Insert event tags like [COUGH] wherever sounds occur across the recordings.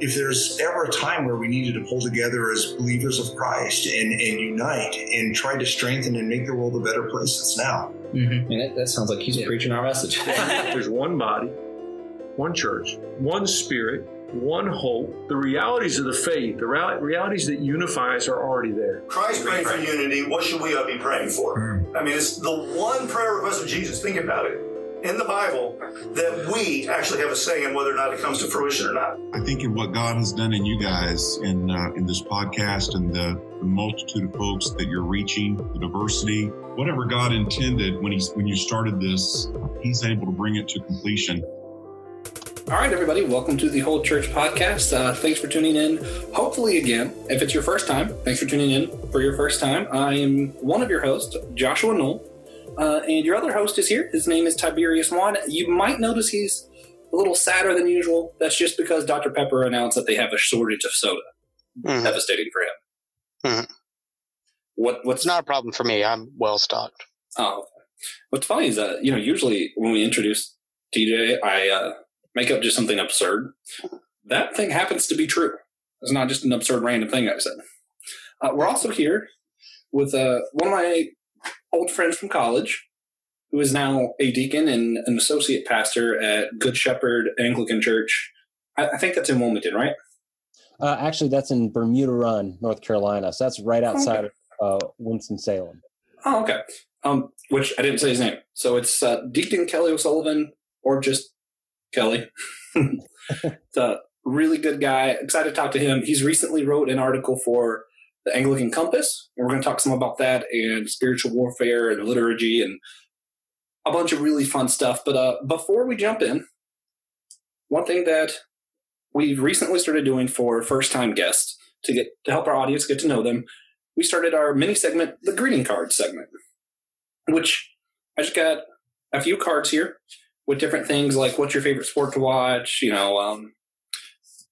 if there's ever a time where we needed to pull together as believers of Christ and, and unite and try to strengthen and make the world a better place, it's now. Mm-hmm. And that, that sounds like he's yeah. preaching our message. [LAUGHS] There's one body, one church, one spirit, one hope. The realities of the faith, the realities that unify us are already there. Christ prayed for unity. What should we all be praying for? Mm. I mean, it's the one prayer request of Jesus. Think about it in the Bible that we actually have a say in whether or not it comes to fruition or not. I think in what God has done in you guys in uh, in this podcast and the, the, multitude of folks that you're reaching, the diversity, whatever God intended when he's when you started this, He's able to bring it to completion. All right, everybody, welcome to the Whole Church Podcast. Uh, thanks for tuning in. Hopefully, again, if it's your first time, thanks for tuning in for your first time. I am one of your hosts, Joshua Knoll. Uh, and your other host is here. His name is Tiberius Juan. You might notice he's a little sadder than usual. That's just because Dr. Pepper announced that they have a shortage of soda. Mm-hmm. Devastating for him. Mm-hmm. What? What's not a problem for me? I'm well stocked. Oh, what's funny is that you know usually when we introduce TJ, I uh, make up just something absurd. That thing happens to be true. It's not just an absurd random thing I said. Uh, we're also here with uh, one of my old friend from college who is now a deacon and an associate pastor at Good Shepherd Anglican Church. I, I think that's in Wilmington, right? Uh, actually, that's in Bermuda Run, North Carolina. So that's right outside okay. of uh, Winston Salem. Oh, okay. Um, which I didn't say his name. So it's uh, Deacon Kelly O'Sullivan, or just Kelly. [LAUGHS] it's a really good guy. Excited to talk to him. He's recently wrote an article for the Anglican Compass. We're going to talk some about that and spiritual warfare and liturgy and a bunch of really fun stuff. But uh, before we jump in, one thing that we've recently started doing for first time guests to get to help our audience get to know them, we started our mini segment, the greeting card segment, which I just got a few cards here with different things like what's your favorite sport to watch, you know, um,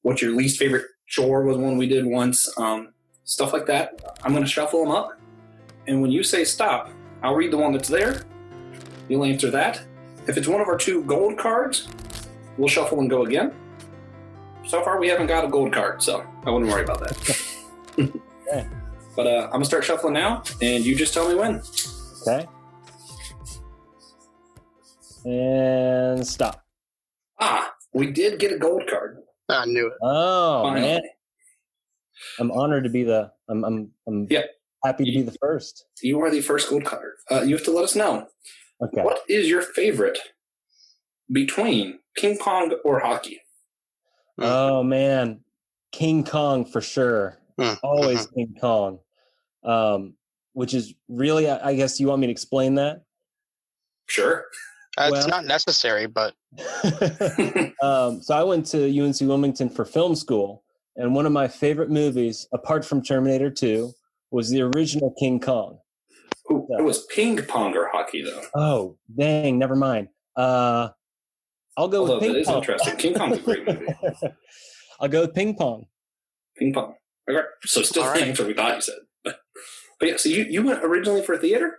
what's your least favorite chore was one we did once. Um, stuff like that. I'm going to shuffle them up. And when you say stop, I'll read the one that's there. You'll answer that. If it's one of our two gold cards, we'll shuffle and go again. So far, we haven't got a gold card, so I wouldn't worry about that. [LAUGHS] okay. But uh, I'm going to start shuffling now, and you just tell me when. Okay. And stop. Ah, we did get a gold card. I knew it. Oh, Finally. man. I'm honored to be the. I'm. I'm. I'm yeah. happy to be the first. You are the first gold cutter. Uh, you have to let us know. Okay. What is your favorite between King Kong or hockey? Oh man, King Kong for sure. Hmm. Always uh-huh. King Kong. Um, which is really, I guess, you want me to explain that? Sure. Uh, well, it's not necessary, but. [LAUGHS] um, so I went to UNC Wilmington for film school, and one of my favorite movies, apart from Terminator 2, was the original King Kong. Ooh, so, it was ping pong or hockey, though. Oh, dang, never mind. Uh, I'll go Although with ping that pong. is interesting. King Kong's a great movie. [LAUGHS] I'll go with ping pong. Ping pong. Okay. So still All the right. answer we thought you said. But, but yeah, so you, you went originally for theater?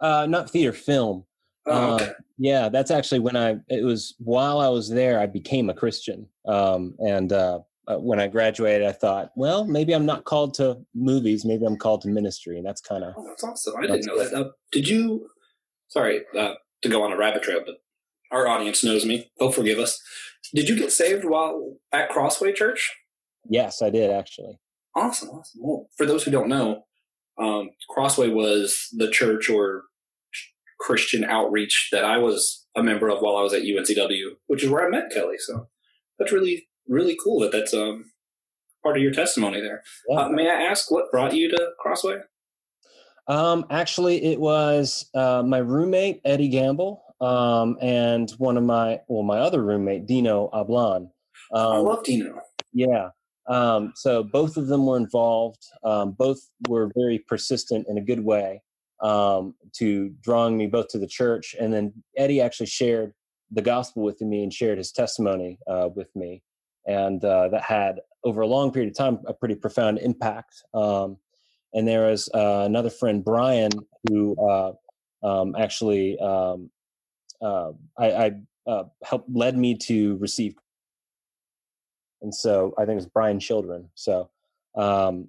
Uh, not theater, film. Oh, okay. Uh, yeah, that's actually when I. It was while I was there, I became a Christian, um, and uh, uh, when I graduated, I thought, well, maybe I'm not called to movies. Maybe I'm called to ministry, and that's kind of. Oh, that's awesome! I didn't know that. Uh, did you? Sorry uh, to go on a rabbit trail, but our audience knows me. They'll forgive us. Did you get saved while at Crossway Church? Yes, I did actually. Awesome, awesome. Well, for those who don't know, um, Crossway was the church or Christian outreach that I was a member of while I was at UNCW, which is where I met Kelly. So that's really really cool that that's um, part of your testimony there. Yeah. Uh, may I ask what brought you to Crossway? Um, actually, it was uh, my roommate Eddie Gamble um, and one of my well, my other roommate Dino Ablan. Um, I love Dino. Yeah. Um, so both of them were involved. Um, both were very persistent in a good way um, to drawing me both to the church, and then Eddie actually shared the gospel with me and shared his testimony uh, with me and uh, that had over a long period of time a pretty profound impact. Um, and there was uh, another friend, Brian, who uh, um, actually um, uh, I, I uh, helped led me to receive. and so I think it's was Brian Children. So um,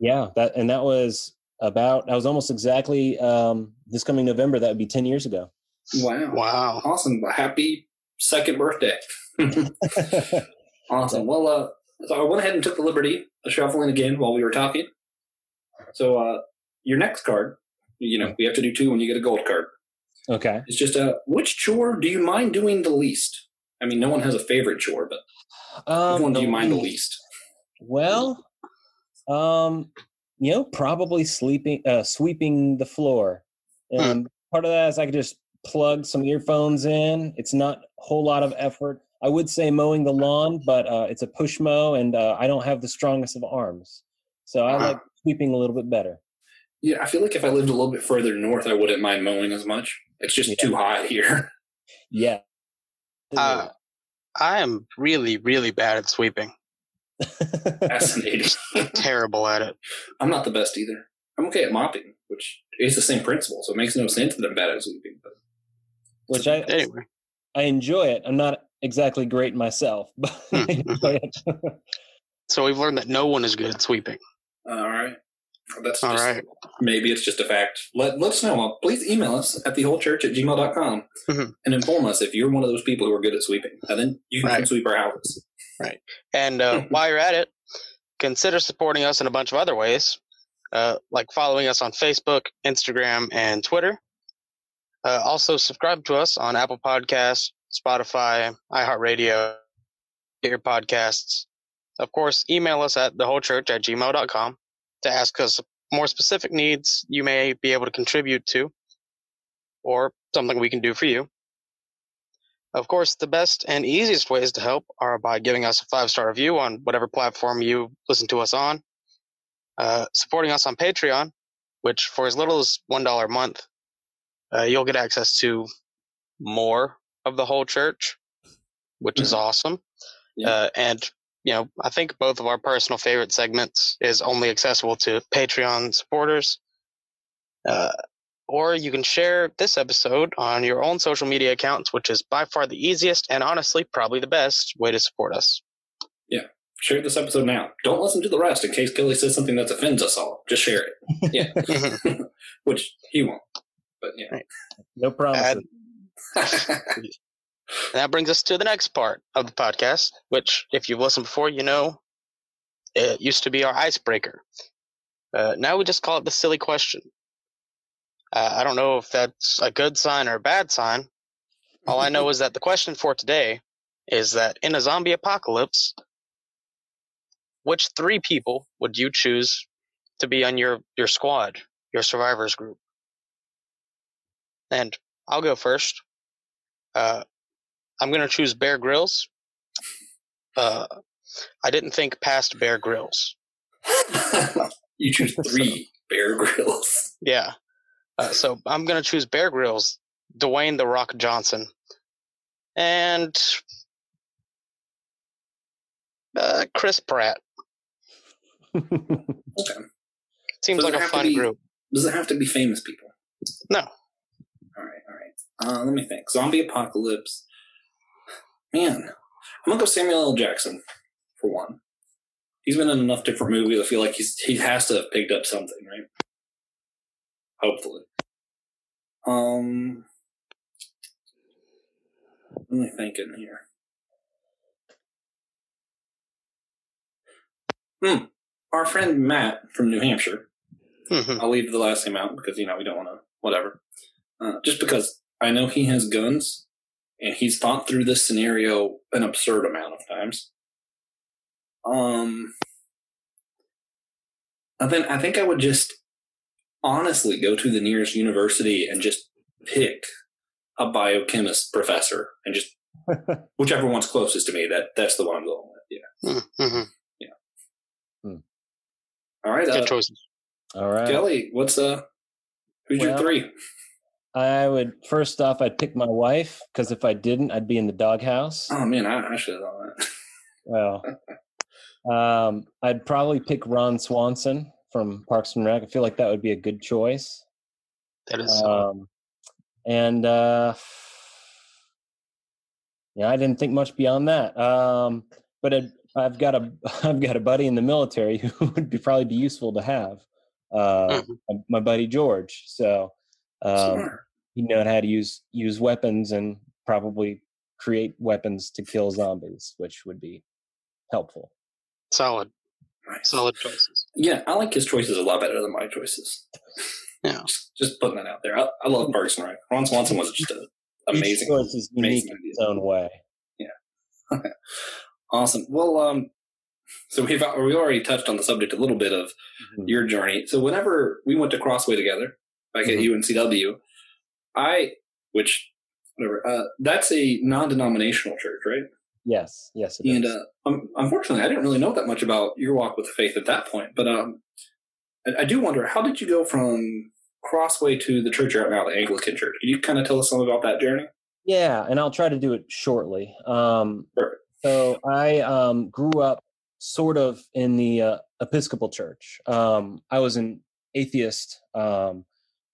yeah, that and that was about that was almost exactly um, this coming November. That would be ten years ago. Wow! Wow! Awesome! Happy second birthday. [LAUGHS] [LAUGHS] awesome. Well, uh, so I went ahead and took the liberty of shuffling again while we were talking. So uh, your next card, you know, we have to do two when you get a gold card. Okay. It's just uh, which chore do you mind doing the least? I mean, no one has a favorite chore, but um, which one do you mind the least? Well, um, you know, probably sleeping, uh, sweeping the floor. Hmm. Part of that is I could just plug some earphones in. It's not a whole lot of effort. I would say mowing the lawn, but uh, it's a push mow, and uh, I don't have the strongest of arms, so I like sweeping a little bit better. Yeah, I feel like if I lived a little bit further north, I wouldn't mind mowing as much. It's just yeah. too hot here. [LAUGHS] Yeah. Uh, I am really, really bad at sweeping. Fascinating. [LAUGHS] Terrible at it. I'm not the best either. I'm okay at mopping, which is the same principle, so it makes no sense that I'm bad at sweeping. But which I anyway, I enjoy it. I'm not exactly great myself, [LAUGHS] but I hmm, [LAUGHS] enjoy it. so we've learned that no one is good at sweeping. All right. That's All just, right. Maybe it's just a fact. Let, let us know. Please email us at thewholechurch at gmail.com mm-hmm. and inform us if you're one of those people who are good at sweeping. And then you can sweep our houses. Right. And uh, [LAUGHS] while you're at it, consider supporting us in a bunch of other ways, uh, like following us on Facebook, Instagram, and Twitter. Uh, also, subscribe to us on Apple Podcasts, Spotify, iHeartRadio, get your podcasts. Of course, email us at thewholechurch at gmail.com to ask us more specific needs you may be able to contribute to or something we can do for you. Of course, the best and easiest ways to help are by giving us a five star review on whatever platform you listen to us on, uh, supporting us on Patreon, which for as little as $1 a month, uh, you'll get access to more of the whole church, which mm-hmm. is awesome. Yeah. Uh, and you know, I think both of our personal favorite segments is only accessible to Patreon supporters. Uh, or you can share this episode on your own social media accounts, which is by far the easiest and honestly probably the best way to support us. Yeah. Share this episode now. Don't listen to the rest in case Kelly says something that offends us all. Just share it. [LAUGHS] Yeah. [LAUGHS] [LAUGHS] which he won't. But yeah. Right. No problem. [LAUGHS] That brings us to the next part of the podcast, which, if you've listened before, you know it used to be our icebreaker. Uh, now we just call it the silly question. Uh, I don't know if that's a good sign or a bad sign. All I know is that the question for today is that in a zombie apocalypse, which three people would you choose to be on your, your squad, your survivors group? And I'll go first. Uh, I'm going to choose Bear Grylls. Uh, I didn't think past Bear Grylls. [LAUGHS] you choose [LAUGHS] three Bear Grylls. Yeah. Uh, [LAUGHS] so I'm going to choose Bear Grylls, Dwayne The Rock Johnson, and uh, Chris Pratt. okay. Seems like a fun be, group. Does it have to be famous people? No. All right, all right. Uh, let me think. Zombie apocalypse. Man, I'm gonna go Samuel L. Jackson for one. He's been in enough different movies. I feel like he's he has to have picked up something, right? Hopefully. Um, let me think in here? Hmm. Our friend Matt from New Hampshire. Mm-hmm. I'll leave the last name out because you know we don't want to whatever. Uh, just because I know he has guns and he's thought through this scenario an absurd amount of times. Um, and then I think I would just honestly go to the nearest university and just pick a biochemist professor and just [LAUGHS] whichever one's closest to me. That that's the one I'm going with. Yeah. Hmm, mm-hmm. Yeah. Hmm. All right. Good uh, choices. All right, Kelly. What's uh? Who's well, your three? I would first off, I'd pick my wife because if I didn't, I'd be in the doghouse. Oh man, I, I should have done that. well, um, I'd probably pick Ron Swanson from Parks and Rec. I feel like that would be a good choice. That is. Um, and uh, yeah, I didn't think much beyond that. Um, but I'd I've got a [LAUGHS] I've got a buddy in the military [LAUGHS] who would be probably be useful to have. Uh, Mhm. my buddy George. So um, he know how to use use weapons and probably create weapons to kill [LAUGHS] zombies, which would be helpful. Solid, Nice. solid choices. Yeah, I like his choices a lot better than my choices. Yeah. [LAUGHS] Just, just putting that out there. I, I love Parks and Rec. Ron Swanson was just an [LAUGHS] amazing. Each choice is unique in idea. its own way. Yeah, Awesome. Well, um, so we've we already touched on the subject a little bit of Mhm. your journey. So whenever we went to Crossway together, back at Mhm. UNCW, I, which whatever, uh, that's a non-denominational church, right? Yes, yes, it is. And uh, um, unfortunately, I didn't really know that much about your walk with faith at that point. But um, I, I do wonder, how did you go from Crossway to the church you're at now, the Anglican Church? Can you kind of tell us some about that journey? Yeah, and I'll try to do it shortly. Um, Perfect. so I um, grew up sort of in the uh, Episcopal Church. Um, I was an atheist um,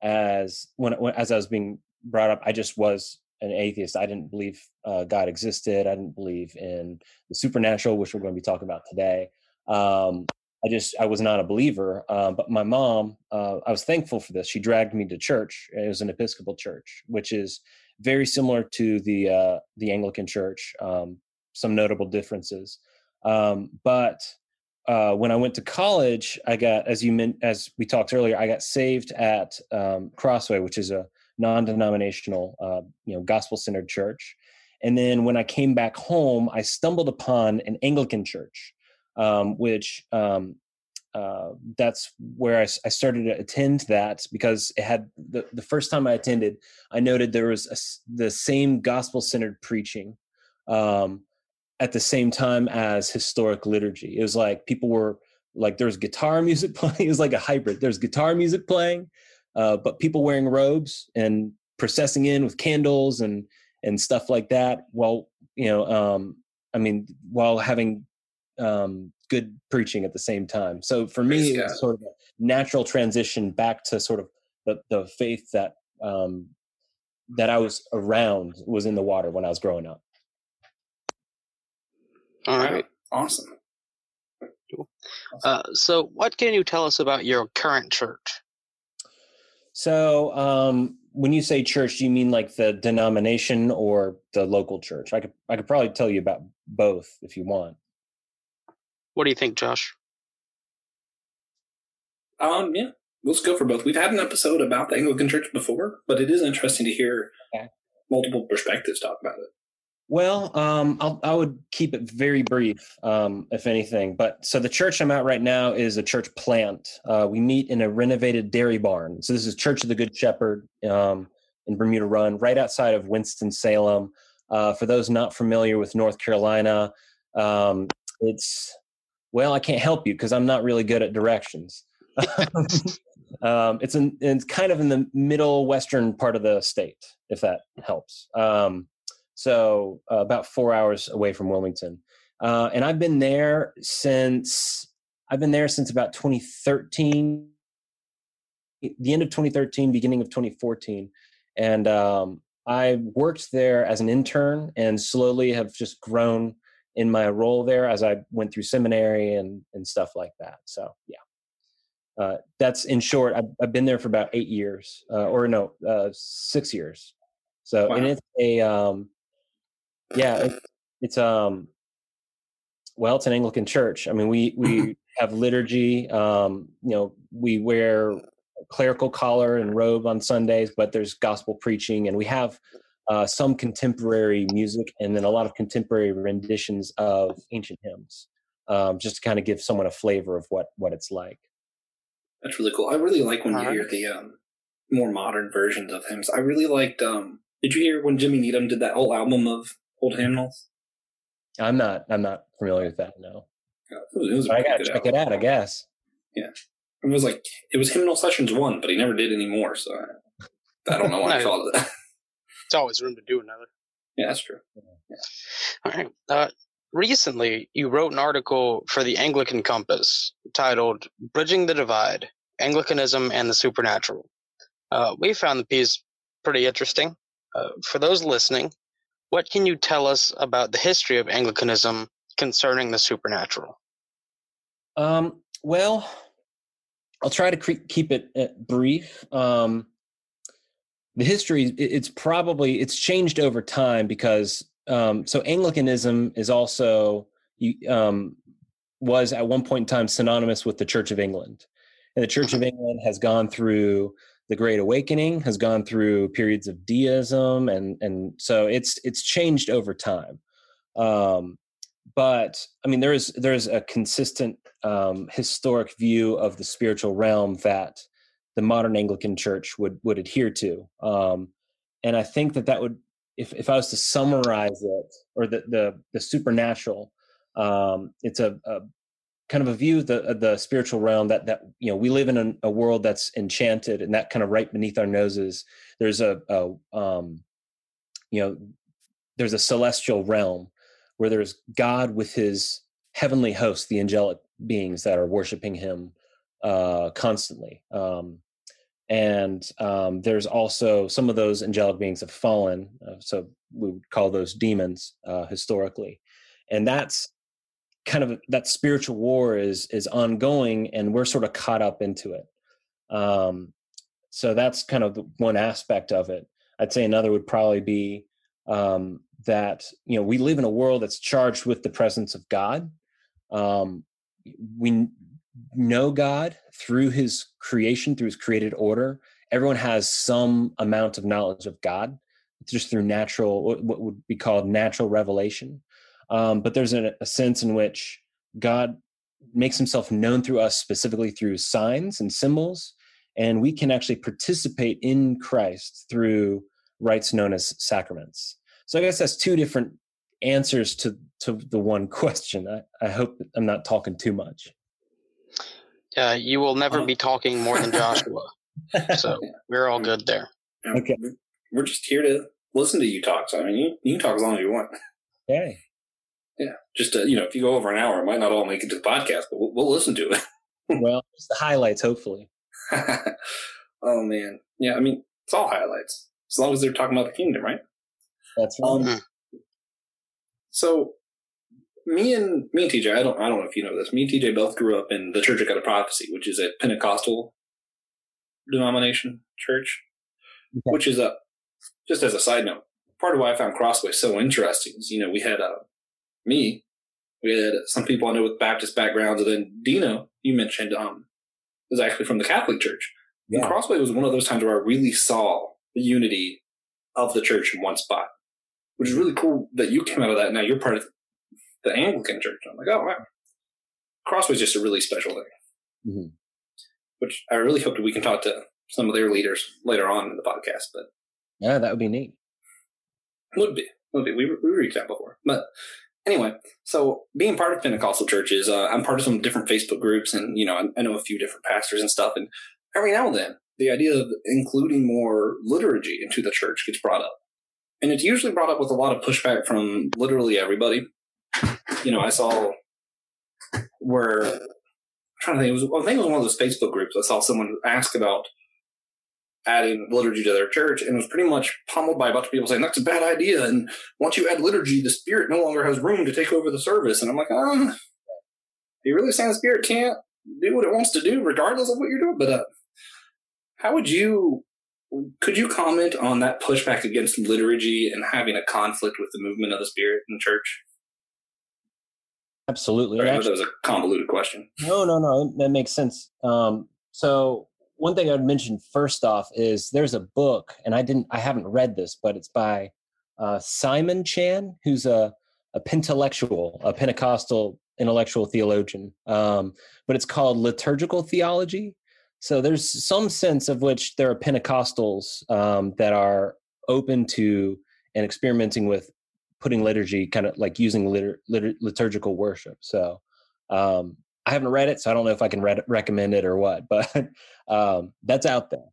as when, when as I was being brought up. I just was an atheist. I didn't believe uh, God existed. I didn't believe in the supernatural, which we're going to be talking about today. Um, I just I was not a believer. Uh, but my mom, uh, I was thankful for this. She dragged me to church. It was an Episcopal church, which is very similar to the uh, the Anglican Church. Um, some notable differences, um, but uh, when I went to college, I got as you meant as we talked earlier, I got saved at um, Crossway, which is a non-denominational, uh, you know, gospel-centered church. And then when I came back home, I stumbled upon an Anglican church, um, which um, uh, that's where I started to attend that because it had the, the first time I attended, I noted there was a the same gospel centered preaching um, at the same time as historic liturgy. It was like people were like there's guitar music [LAUGHS] playing. It was like a hybrid. There's guitar music playing, uh, but people wearing robes and processing in with candles and and stuff like that. While you know, um, I mean, while having um, good preaching at the same time. So for me, Praise it was sort of a natural transition back to sort of the, the faith that um, that I was around was in the water when I was growing up. All right. Awesome. Uh, so, what can you tell us about your current church? So um, when you say church, do you mean like the denomination or the local church? I could I could probably tell you about both if you want. What do you think, Josh? Um, yeah, let's go for both. We've had an episode about the Anglican Church before, but it is interesting to hear Okay. multiple perspectives talk about it. Well, um, I would keep it very brief, um, if anything. But so the church I'm at right now is a church plant. Uh, we meet in a renovated dairy barn. So this is Church of the Good Shepherd um, in Bermuda Run, right outside of Winston Salem. Uh, for those not familiar with North Carolina, um, it's well, I can't help you because I'm not really good at directions. [LAUGHS] um, it's in it's kind of in the middle western part of the state, if that helps. Um, so uh, about four hours away from Wilmington. Uh, and I've been there since I've been there since about 2013, the end of 2013, beginning of 2014, and um, I worked there as an intern and slowly have just grown in my role there as I went through seminary and and stuff like that. So yeah, uh, that's in short. I've, I've been there for about eight years, uh, or no, uh, six years. So and it's a um, yeah, it's, it's um, well, it's an Anglican church. I mean, we [LAUGHS] we have liturgy. Um, you know, we wear clerical collar and robe on Sundays, but there's gospel preaching, and we have uh, some contemporary music, and then a lot of contemporary renditions of ancient hymns, um, just to kind of give someone a flavor of what what it's like. That's really cool. I really like when you hear the um, more modern versions of hymns. I really liked. Um, did you hear when Jimmy Needham did that whole album of old hymnals? I'm not I'm not familiar with that. No, Yeah, It was, it was I gotta check album. it out. I guess. Yeah, it was like it was hymnal sessions one, but he never did any more. So I, I don't know why I No. called it that. It's always room to do another. yeah, that's true. All right. Uh, recently, you wrote an article for the Anglican Compass titled Bridging the Divide Anglicanism and the Supernatural. Uh, we found the piece pretty interesting. Uh, for those listening, what can you tell us about the history of Anglicanism concerning the supernatural? Um, well, I'll try to cre- keep it uh, brief. Um, the history it's probably it's changed over time because um, so Anglicanism is also um, was at one point in time synonymous with the Church of England, and the Church of mm-hmm. England has gone through the Great Awakening, has gone through periods of deism, and and so it's it's changed over time. Um, but I mean, there is there is a consistent um, historic view of the spiritual realm that the modern Anglican Church would would adhere to, um, and I think that that would, if if I was to summarize it, or the the the supernatural, um, it's a, a, kind of a view the the spiritual realm that that you know we live in a, a, world that's enchanted, and that kind of right beneath our noses, there's a, a um, you know, there's a celestial realm where there's God with His heavenly host, the angelic beings that are worshiping Him uh, constantly. Um, and um, there's also some of those angelic beings have fallen, uh, so we would call those demons uh, historically, and that's kind of that spiritual war is is ongoing, and we're sort of caught up into it. Um, so that's kind of one aspect of it. I'd say another would probably be um, that you know we live in a world that's charged with the presence of God. Um, we know God through his creation, through his created order. Everyone has some amount of knowledge of God just through natural, what would be called natural revelation. Um, but there's a, a sense in which God makes himself known through us specifically through signs and symbols. And we can actually participate in Christ through rites known as sacraments. So I guess that's two different answers to, to the one [LAUGHS] question. I, I hope I'm not talking too much. Uh, you will never uh, be talking more than Joshua. so [LAUGHS] we're all good there. Okay. We're just here to listen to you talk. So, I mean, you, you can talk as long as you want. Okay. Yeah. Just, to, you know, if you go over an hour, it might not all make it to the podcast, but we'll, we'll listen to it. [LAUGHS] well, just the highlights, hopefully. [LAUGHS] oh, man. Yeah. I mean, it's all highlights as long as they're talking about the kingdom, right? That's right. Um, so me and me and TJ, I don't I don't know if you know this. Me and TJ both grew up in the Church of God of Prophecy, which is a Pentecostal denomination church, okay. which is a just as a side note. Part of why I found Crossway so interesting is you know we had uh, me, we had some people I know with Baptist backgrounds, and then Dino, you mentioned, um, was actually from the Catholic Church. Yeah. And Crossway was one of those times where I really saw the unity of the church in one spot, which is really cool that you came out of that. Now you're part of the Anglican Church. I'm like, oh wow, Crossway's just a really special thing. Mm-hmm. Which I really hope that we can talk to some of their leaders later on in the podcast. But yeah, that would be neat. Would be, would be. We we reached out before, but anyway, so being part of Pentecostal churches, uh, I'm part of some different Facebook groups, and you know, I, I know a few different pastors and stuff. And every now and then, the idea of including more liturgy into the church gets brought up. And it's usually brought up with a lot of pushback from literally everybody you know, I saw where I'm trying to think. It was I think it was one of those Facebook groups. I saw someone ask about adding liturgy to their church, and was pretty much pummeled by a bunch of people saying that's a bad idea. And once you add liturgy, the Spirit no longer has room to take over the service. And I'm like, um are you really saying the Spirit can't do what it wants to do regardless of what you're doing? But uh, how would you? Could you comment on that pushback against liturgy and having a conflict with the movement of the Spirit in the church? Absolutely. Sorry, Actually, that was a convoluted question. No, no, no. That makes sense. Um, so one thing I'd mention first off is there's a book, and I didn't, I haven't read this, but it's by uh, Simon Chan, who's a a pentelectual, a Pentecostal intellectual theologian. Um, but it's called liturgical theology. So there's some sense of which there are Pentecostals um, that are open to and experimenting with putting liturgy kind of like using litur- litur- liturgical worship. So um, I haven't read it, so I don't know if I can re- recommend it or what, but [LAUGHS] um, that's out there.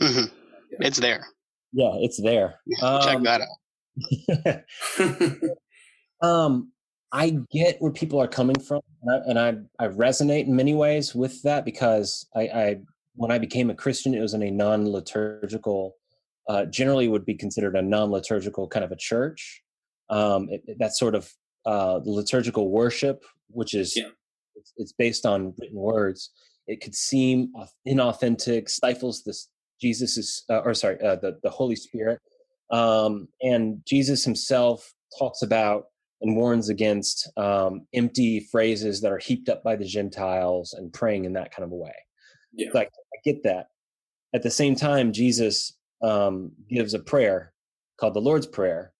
Mm-hmm. It's there. Yeah, it's there. Um, Check that out. [LAUGHS] um, I get where people are coming from, and I, and I, I resonate in many ways with that because I, I when I became a Christian, it was in a non-liturgical, uh, generally would be considered a non-liturgical kind of a church, um, it, it, that's sort of uh, liturgical worship, which is Yeah. It's, it's based on written words, it could seem inauthentic, stifles this Jesus is, uh, or sorry, uh, the the Holy Spirit, um, and Jesus himself talks about and warns against um, empty phrases that are heaped up by the Gentiles and praying in that kind of a way. Yeah. Like I get that. At the same time, Jesus um, gives a prayer called the Lord's Prayer,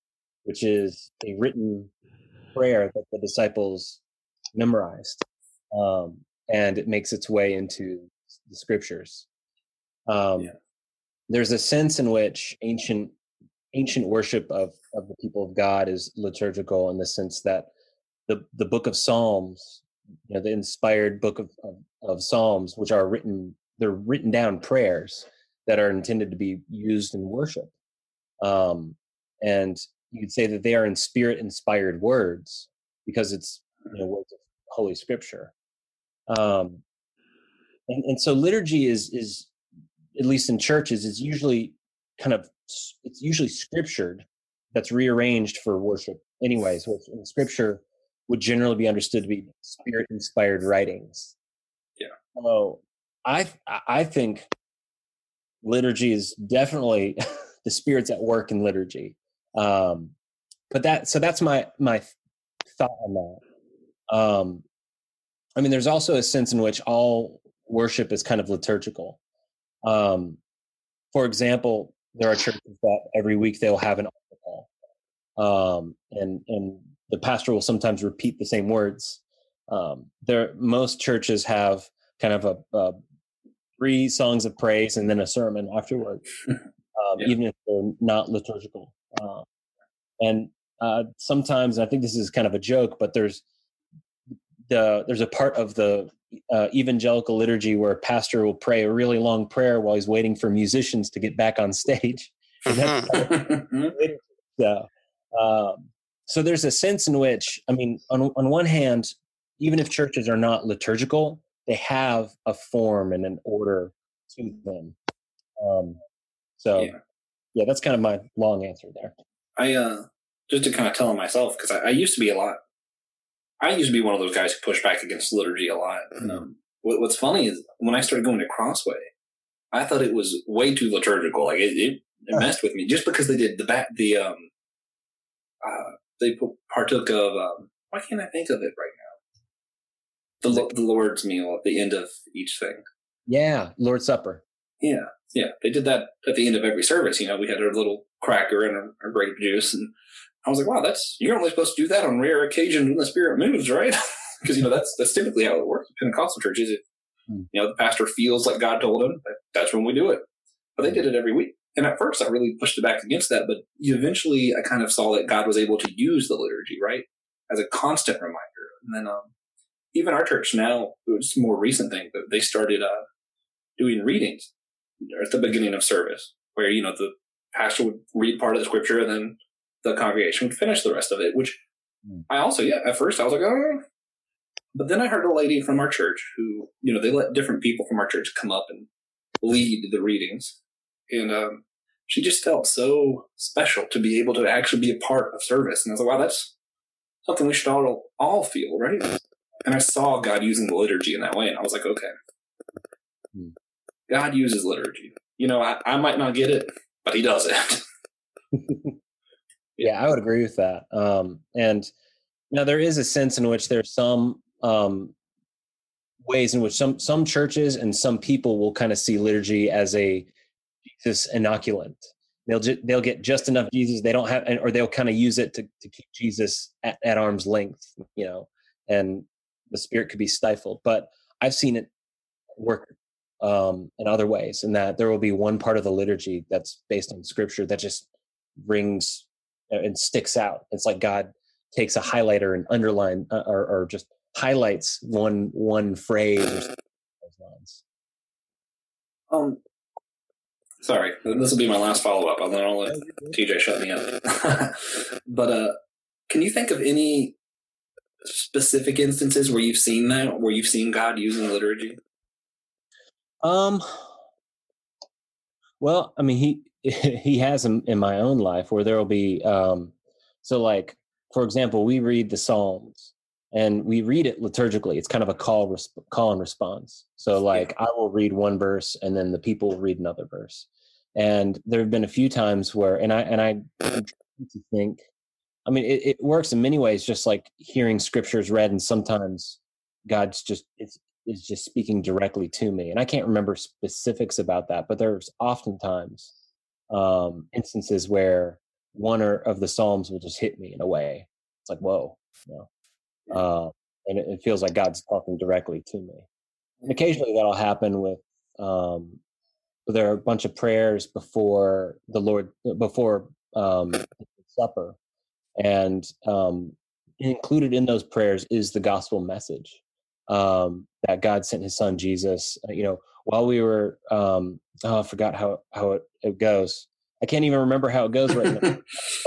which is a written prayer that the disciples memorized, um, and it makes its way into the scriptures. Um, Yeah. There's a sense in which ancient ancient worship of of the people of God is liturgical in the sense that the the book of Psalms, you know, the inspired book of, of, of Psalms, which are written, they're written down prayers that are intended to be used in worship. Um, and you could say that they are in spirit inspired words because it's you know words of holy scripture. Um, and, and so liturgy is is at least in churches is usually kind of it's usually scriptured that's rearranged for worship anyways which in scripture would generally be understood to be spirit inspired writings. Yeah. so i i think liturgy is definitely [LAUGHS] the spirits at work in liturgy. Um but that so that's my my thought on that. Um i mean there's also a sense in which all worship is kind of liturgical. Um for example there are churches that every week they'll have an altar call um and and the pastor will sometimes repeat the same words. Um there most churches have kind of a, a three songs of praise and then a sermon afterward [LAUGHS] um, Yeah. even if they're not liturgical. Uh, and uh, sometimes and i think this is kind of a joke but there's the there's a part of the uh, evangelical liturgy where a pastor will pray a really long prayer while he's waiting for musicians to get back on stage [LAUGHS] so, [LAUGHS] um, so there's a sense in which, I mean, on on one hand, even if churches are not liturgical, they have a form and an order to them. Um, so, Yeah. yeah. that's kind of my long answer there. I uh just to kind of tell myself because I, I used to be a lot. I used to be one of those guys who pushed back against liturgy a lot. And, um, what, what's funny is when I started going to Crossway, I thought it was way too liturgical. Like it, it, it messed with me just because they did the back the um uh they partook of um why can't I think of it right now the the Lord's meal at the end of each thing. Yeah, Lord's Supper. Yeah, yeah. They did that at the end of every service. You know, we had our little cracker and our, our grape juice, and I was like, "Wow, that's you're only supposed to do that on rare occasions when the Spirit moves, right?" [LAUGHS] Because you know that's that's typically how it works. in Pentecostal churches, if Hmm. you know the pastor feels like God told him, that, that's when we do it. But they did it every week, and at first I really pushed it back against that. But eventually, I kind of saw that God was able to use the liturgy, right, as a constant reminder. And then, um, even our church now, it's a more recent thing, but they started uh, doing readings at the beginning of service, where you know the pastor would read part of the scripture and then the congregation would finish the rest of it. Which Hmm. I also, yeah, at first I was like, oh, but then I heard a lady from our church who, you know, they let different people from our church come up and lead the readings, and um, she just felt so special to be able to actually be a part of service. And I was like, wow, that's something we should all all feel, right? And I saw God using the liturgy in that way, and I was like, okay. Hmm. God uses liturgy. You know, I, I might not get it, but he does it. [LAUGHS] Yeah, I would agree with that. Um, and now there is a sense in which there's some um, ways in which some some churches and some people will kind of see liturgy as a Jesus inoculant. They'll ju- they'll get just enough Jesus. They don't have, or they'll kind of use it to to keep Jesus at, at arm's length, you know, and the spirit could be stifled. But I've seen it work um, in other ways, in that there will be one part of the liturgy that's based on Scripture that just rings uh, and sticks out. It's like God takes a highlighter and underline uh, or, or just highlights one one phrase or those lines. Um, sorry, this will be my last follow up. I'll then I'll let TJ shut me up. [LAUGHS] but uh, can you think of any specific instances where you've seen that, where you've seen God using liturgy? Um. Well, I mean, he [LAUGHS] he has in, in my own life where there will be um. So like for example, we read the Psalms and we read it liturgically. It's kind of a call resp- call and response. So like I will read one verse and then the people will read another verse. And there have been a few times where and I and I to think I mean it, it works in many ways just like hearing scriptures read and sometimes God's just it's is just speaking directly to me. And I can't remember specifics about that, but there's oftentimes um instances where one or of the psalms will just hit me in a way. It's like, whoa, you know? Uh, and it, it, feels like God's talking directly to me. And occasionally that'll happen with um, there are a bunch of prayers before the Lord before um, [CLEARS THROAT] supper, and um, included in those prayers is the gospel message um, that God sent His Son Jesus. Uh, you know, while we were um, oh, I forgot how how it, it goes. I can't even remember how it goes right now.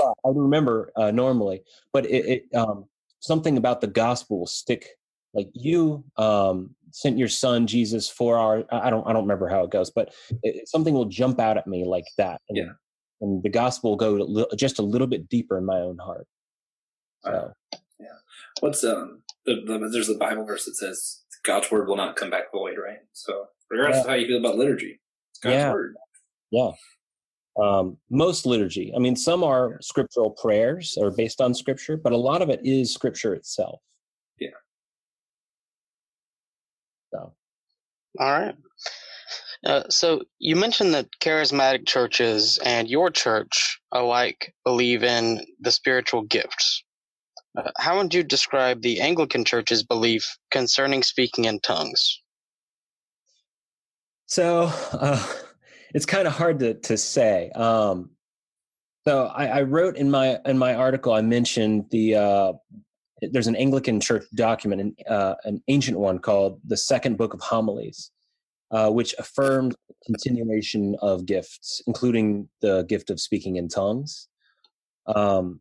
[LAUGHS] I remember uh, normally, but it, it um, something about the gospel will stick like you um, sent your son jesus for our i don't i don't remember how it goes but it, something will jump out at me like that and, yeah and the gospel will go just a little bit deeper in my own heart so yeah what's um the, the, there's a bible verse that says god's word will not come back void right so regardless yeah. of how you feel about liturgy it's god's yeah. word yeah um, most liturgy. I mean, some are scriptural prayers or based on scripture, but a lot of it is scripture itself. Yeah. So. All right. Uh, so you mentioned that charismatic churches and your church alike believe in the spiritual gifts. How would you describe the Anglican Church's belief concerning speaking in tongues? So, uh, it's kind of hard to to say. Um, so I, I, wrote in my in my article, I mentioned the uh, there's an Anglican Church document, an, uh, an ancient one called the Second Book of Homilies, uh, which affirmed continuation of gifts, including the gift of speaking in tongues. Um,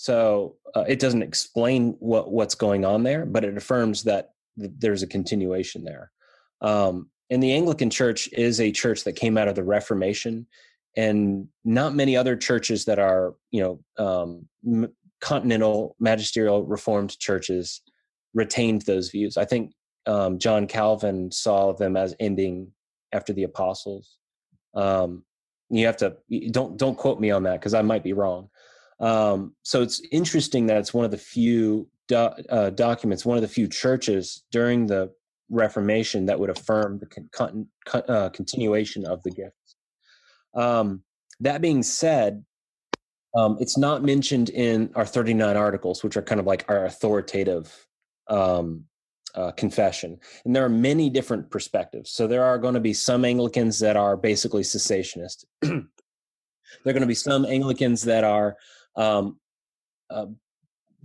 so uh, it doesn't explain what what's going on there, but it affirms that th- there's a continuation there. Um, and the Anglican Church is a church that came out of the Reformation, and not many other churches that are, you know, um, m- continental magisterial Reformed churches retained those views. I think um, John Calvin saw them as ending after the apostles. Um, you have to don't don't quote me on that because I might be wrong. Um, so it's interesting that it's one of the few do, uh, documents, one of the few churches during the Reformation that would affirm the con- con- uh, continuation of the gifts. Um, that being said, um, it's not mentioned in our 39 articles, which are kind of like our authoritative um, uh, confession. And there are many different perspectives. So there are going to be some Anglicans that are basically cessationist. [CLEARS THROAT] there are going to be some Anglicans that are um, uh,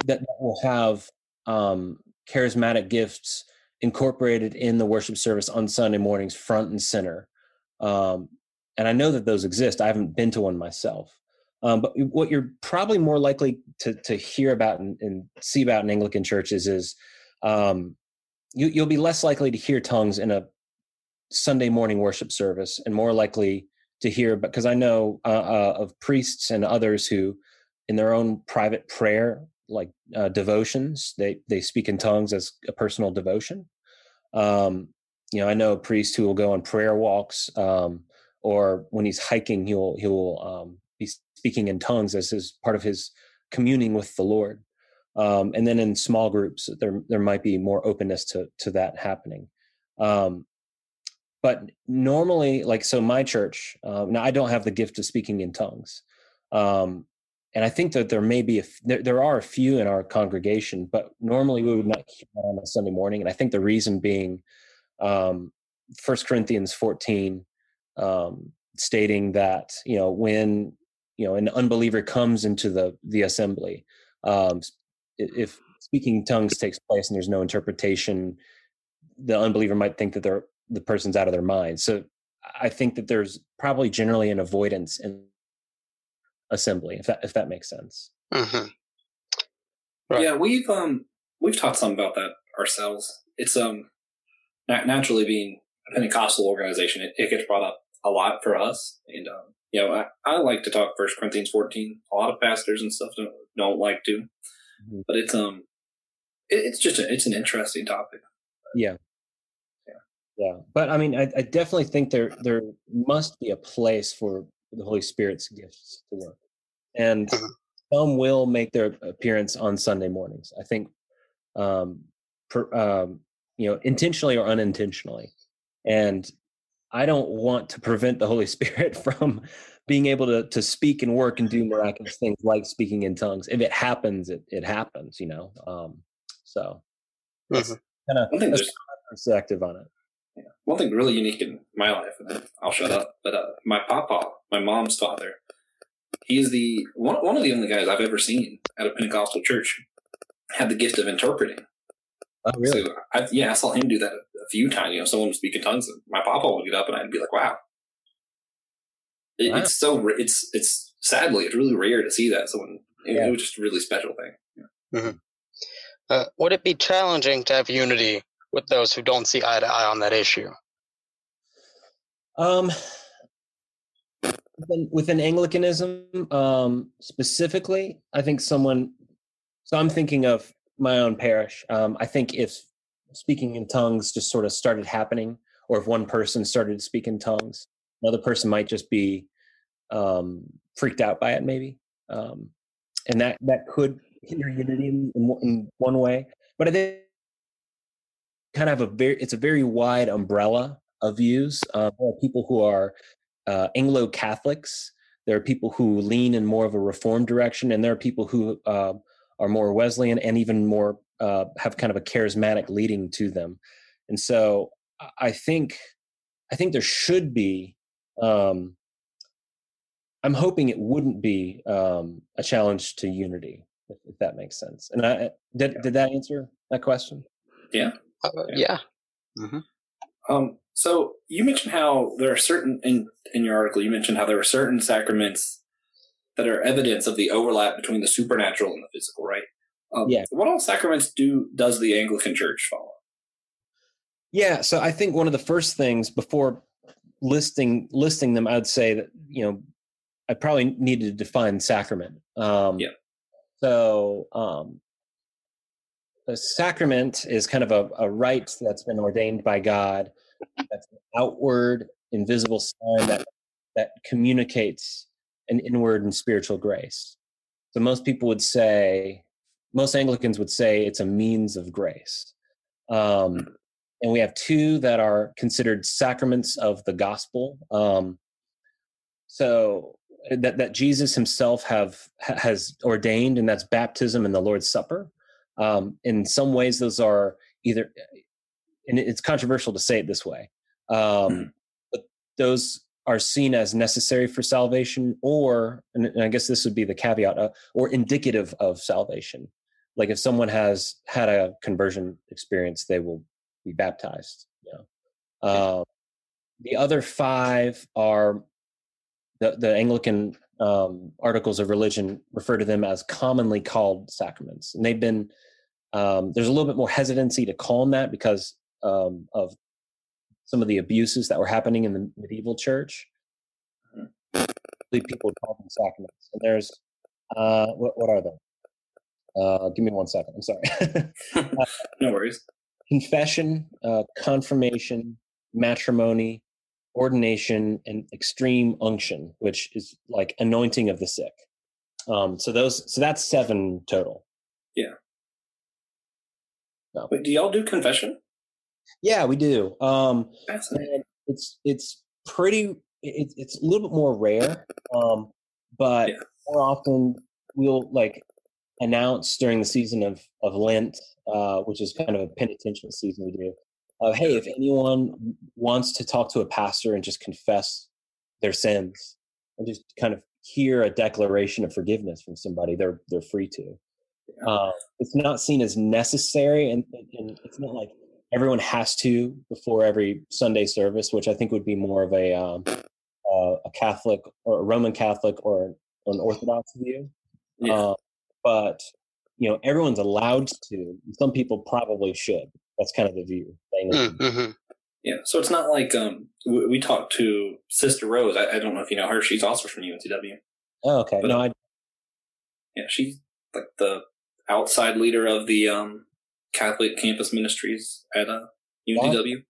that will have um, charismatic gifts incorporated in the worship service on Sunday mornings, front and center. Um, and I know that those exist. I haven't been to one myself. Um, but what you're probably more likely to, to hear about and, and see about in Anglican churches is um, you, you'll be less likely to hear tongues in a Sunday morning worship service and more likely to hear, because I know uh, uh, of priests and others who, in their own private prayer, like uh, devotions, they, they speak in tongues as a personal devotion. Um, you know, I know a priest who will go on prayer walks, um, or when he's hiking, he'll he'll um, be speaking in tongues as his part of his communing with the Lord. Um, and then in small groups, there there might be more openness to to that happening. Um, but normally, like so, my church uh, now I don't have the gift of speaking in tongues, um, and I think that there may be a, there, there are a few in our congregation, but normally we would not hear that on a Sunday morning. And I think the reason being, um, First Corinthians fourteen, um, stating that you know when you know an unbeliever comes into the the assembly, um, if speaking tongues takes place and there's no interpretation, the unbeliever might think that they're the person's out of their mind. So I think that there's probably generally an avoidance in assembly, if that if that makes sense. Mm-hmm. Right. Yeah, we've um we've talked some about that ourselves. It's um naturally being a Pentecostal organization, it, it, gets brought up a lot for us, and um, you know I, I like to talk First Corinthians fourteen. A lot of pastors and stuff don't don't like to. Mhm. But it's um, it, it's just a, it's an interesting topic. Yeah. Yeah. But I mean, I, I definitely think there there must be a place for the Holy Spirit's gifts to work. And Mhm. some will make their appearance on Sunday mornings. I think um, per, um you know, intentionally or unintentionally. And I don't want to prevent the Holy [LAUGHS] Spirit from being able to to speak and work and do miraculous things like speaking in tongues. If it happens, it, it happens, you know. Um so Mhm. kind of perspective on it. Yeah. One thing really unique in my life, and I'll shut up. But uh, my papa, my mom's father, he's the one, one of the only guys I've ever seen at a Pentecostal church had the gift of interpreting. Oh, really? So I, yeah, I saw him do that a, few times. You know, someone would speak in tongues, and my papa would get up, and I'd be like, "Wow." It, Wow. It's so it's it's sadly it's really rare to see that. Someone it, Yeah. it was just a really special thing. Uh, would it be challenging to have unity with those who don't see eye to eye on that issue? Um, within, within Anglicanism, um, specifically, I think someone. So I'm thinking of my own parish. Um, I think if speaking in tongues just sort of started happening, or if one person started to speak in tongues, another person might just be um, freaked out by it, maybe, um, and that that could hinder unity in, in, one- way. But I think kind of a very it's a very wide umbrella of views. Uh, there are people who are uh, Anglo Catholics. There are people who lean in more of a reform direction, and there are people who uh, are more Wesleyan and even more uh, have kind of a charismatic leading to them. And so, I- think, I think there should be. Um, I'm hoping it wouldn't be um, a challenge to unity, if, if that makes sense. And I did. Did that answer that question? Uh, Yeah. yeah. Um, so you mentioned how there are certain in in your article you mentioned how there are certain sacraments that are evidence of the overlap between the supernatural and the physical, right? Um, Yeah. What all sacraments do does the Anglican Church follow? Yeah, so I think one of the first things before listing listing them, I'd say that you know I probably needed to define sacrament. Um, Yeah. So um, a sacrament is kind of a, a rite that's been ordained by God. That's an outward, invisible sign that that communicates an inward and spiritual grace. So most people would say, most Anglicans would say it's a means of grace. Um, and we have two that are considered sacraments of the gospel. Um, so that that Jesus Himself have has ordained, and that's baptism and the Lord's Supper. Um, in some ways, those are either, and it's controversial to say it this way, um, but those are seen as necessary for salvation, or, and and I guess this would be the caveat, uh, or indicative of salvation. Like if someone has had a conversion experience, they will be baptized. You know? uh, the other five are the, the Anglican um, articles of religion refer to them as commonly called sacraments, and they've been um, there's a little bit more hesitancy to call them that because um, of some of the abuses that were happening in the medieval church. People would call them sacraments, and there's uh, what, what are they? Uh, give me one second. I'm sorry. [LAUGHS] No worries. confession, uh, confirmation, matrimony, ordination, and extreme unction, which is like anointing of the sick. Um, so those, so that's seven total. Yeah. Wait, do y'all do confession? Yeah, we do. Um, Fascinating. it's it's pretty. It's it's a little bit more rare, um, but Yeah. more often we'll like announce during the season of of Lent, uh, which is kind of a penitential season we do. Uh, hey, if anyone wants to talk to a pastor and just confess their sins and just kind of hear a declaration of forgiveness from somebody, they're they're free to. Uh, it's not seen as necessary, and, and it's not like everyone has to before every Sunday service, which I think would be more of a um, uh, a Catholic or a Roman Catholic or an Orthodox view. Yeah. Uh, but you know, everyone's allowed to. Some people probably should. That's kind of the view. They. Mm-hmm. Yeah, so it's not like um we, we talked to Sister Rose. I, I don't know if you know her. She's also from UNCW. Oh, okay. But, no, uh, I Yeah, she's like the outside leader of the um, Catholic campus ministries at uh, UNCW.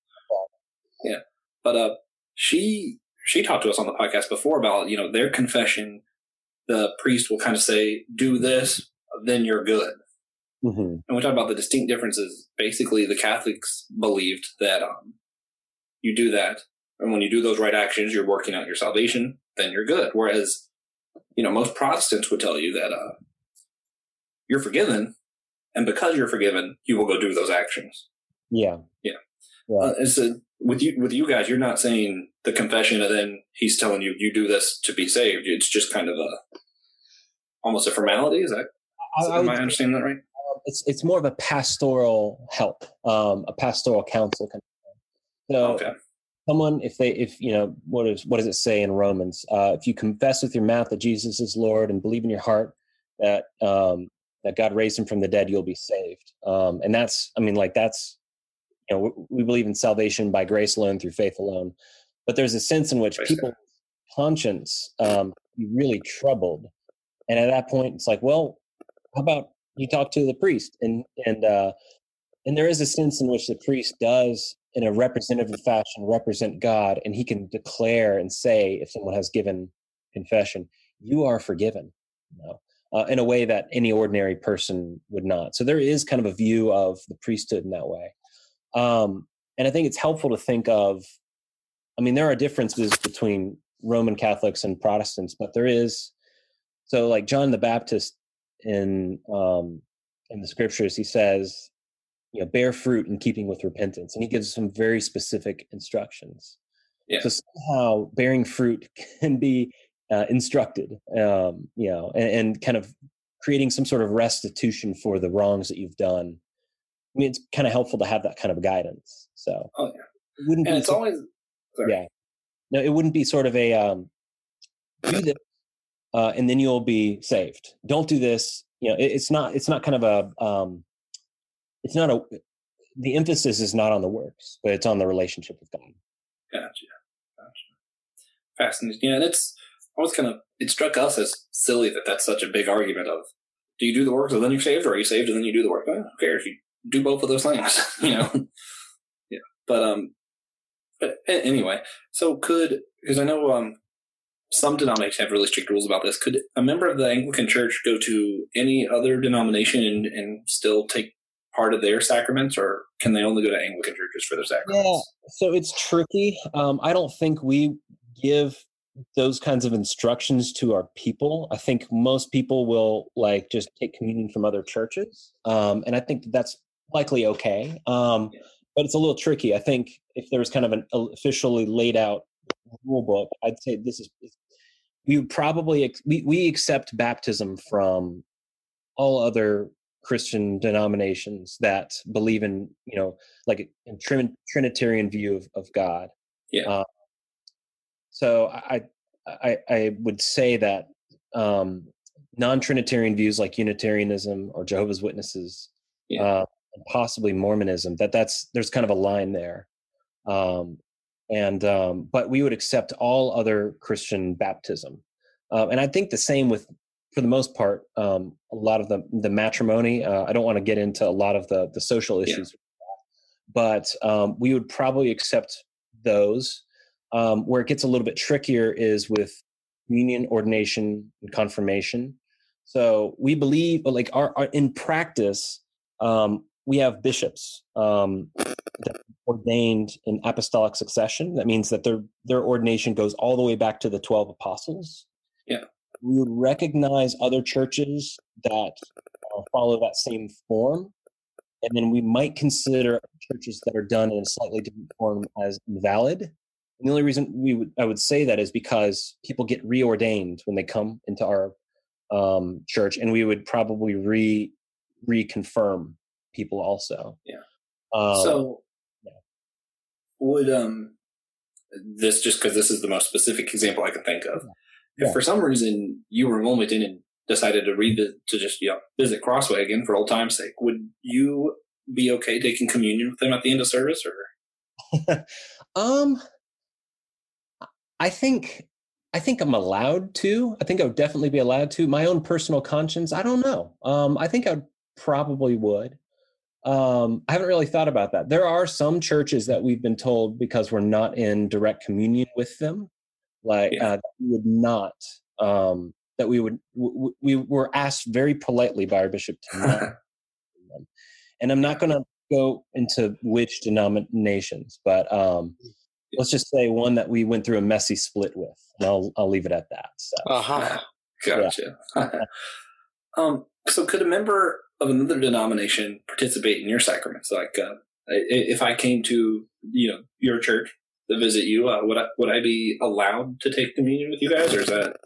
Yeah, but uh, she she talked to us on the podcast before about you know their confession. The priest will kind of say, "Do this, then you're good." Mm-hmm. And we talked about the distinct differences. Basically, the Catholics believed that um, you do that, and when you do those right actions, you're working out your salvation. Then you're good. Whereas, you know, most Protestants would tell you that uh, you're forgiven, and because you're forgiven, you will go do those actions. Yeah. Yeah. Yeah. Uh, it's a, with you with you guys, you're not saying the confession, and then he's telling you you do this to be saved. It's just kind of a almost a formality. Is that? I, I am I understanding that right? It's it's more of a pastoral help, um, a pastoral counsel. Kind of thing. So Okay. someone, if they, if you know, what is what does it say in Romans? Uh, if you confess with your mouth that Jesus is Lord and believe in your heart that um, that God raised him from the dead, you'll be saved. Um, and that's, I mean, like that's, you know, we, we believe in salvation by grace alone through faith alone. But there's a sense in which Right. people's conscience um, be really troubled, and at that point, it's like, well, how about you talk to the priest and and uh and there is a sense in which the priest does in a representative fashion represent god and he can declare and say if someone has given confession you are forgiven you know uh, in a way that any ordinary person would not. So there is kind of a view of the priesthood in that way. Um and i think it's helpful to think of i mean there are differences between roman catholics and protestants but there is so like john the baptist in um, in the scriptures, he says, you know, bear fruit in keeping with repentance, and he gives some very specific instructions. Yeah. So somehow bearing fruit [LAUGHS] can be uh, instructed, um, you know, and, and kind of creating some sort of restitution for the wrongs that you've done. I mean, it's kind of helpful to have that kind of guidance. So Oh yeah. it wouldn't And be it's so- always sorry. yeah. No, it wouldn't be sort of a um, do this, uh, and then you'll be saved. Don't do this. You know, it, it's not. It's not kind of a. Um, it's not a. The emphasis is not on the works, but it's on the relationship with God. Gotcha. Gotcha. Fascinating. Yeah, it's always kind of it struck us as silly that that's such a big argument of do you do the works and then you're saved, or are you saved and then you do the work? Well, who cares? You do both of those things, [LAUGHS] you know. yeah, but um, but anyway, so could because I know um some denominations have really strict rules about this. Could a member of the Anglican Church go to any other denomination and, and still take part of their sacraments, or can they only go to Anglican churches for their sacraments? Yeah, so it's tricky. Um, I don't think we give those kinds of instructions to our people. I think most people will like just take communion from other churches, um, and I think that that's likely okay. Um, Yeah. But it's a little tricky. I think if there was kind of an officially laid out rule book, I'd say this is we probably we we accept baptism from all other Christian denominations that believe in you know like a Trinitarian view of, of God. Yeah. Uh, so I, I I would say that um, non-Trinitarian views like Unitarianism or Jehovah's Witnesses, Yeah. uh, and possibly Mormonism, that that's there's kind of a line there. Um, and um, but we would accept all other Christian baptism, uh, and I think the same with for the most part um, a lot of the the matrimony. Uh, I don't want to get into a lot of the the social Yeah. issues, but um, we would probably accept those. Um, where it gets a little bit trickier is with communion, ordination, and confirmation. So we believe, like our, our in practice, um, we have bishops um, that ordained in apostolic succession. That means that their their ordination goes all the way back to the twelve apostles. Yeah. we would recognize other churches that uh, follow that same form, and then we might consider churches that are done in a slightly different form as invalid. And the only reason we would I would say that is because people get reordained when they come into our um, church, and we would probably re reconfirm people also. Yeah. Um, so. Would um this just because this is the most specific example I can think of. If Yeah. for some reason you were in Wilmington and decided to read the, to just you know, visit Crossway again for old time's sake, would you be okay taking communion with them at the end of service or [LAUGHS] um, I think I think I'm allowed to. I think I would definitely be allowed to. My own personal conscience, I don't know. Um, I think I probably would. Um, I haven't really thought about that. There are some churches that we've been told because we're not in direct communion with them, like Yeah. uh, we would not. Um, that we would w- we were asked very politely by our bishop to not. [LAUGHS] them. and I'm not going to go into which denominations, but um, let's just say one that we went through a messy split with, and I'll I'll leave it at that. So. [LAUGHS] Uh huh. Gotcha. [LAUGHS] um, so could a member of another denomination participate in your sacraments? Like, uh, if I came to you know your church to visit you, uh, would I would I be allowed to take communion with you guys, or is that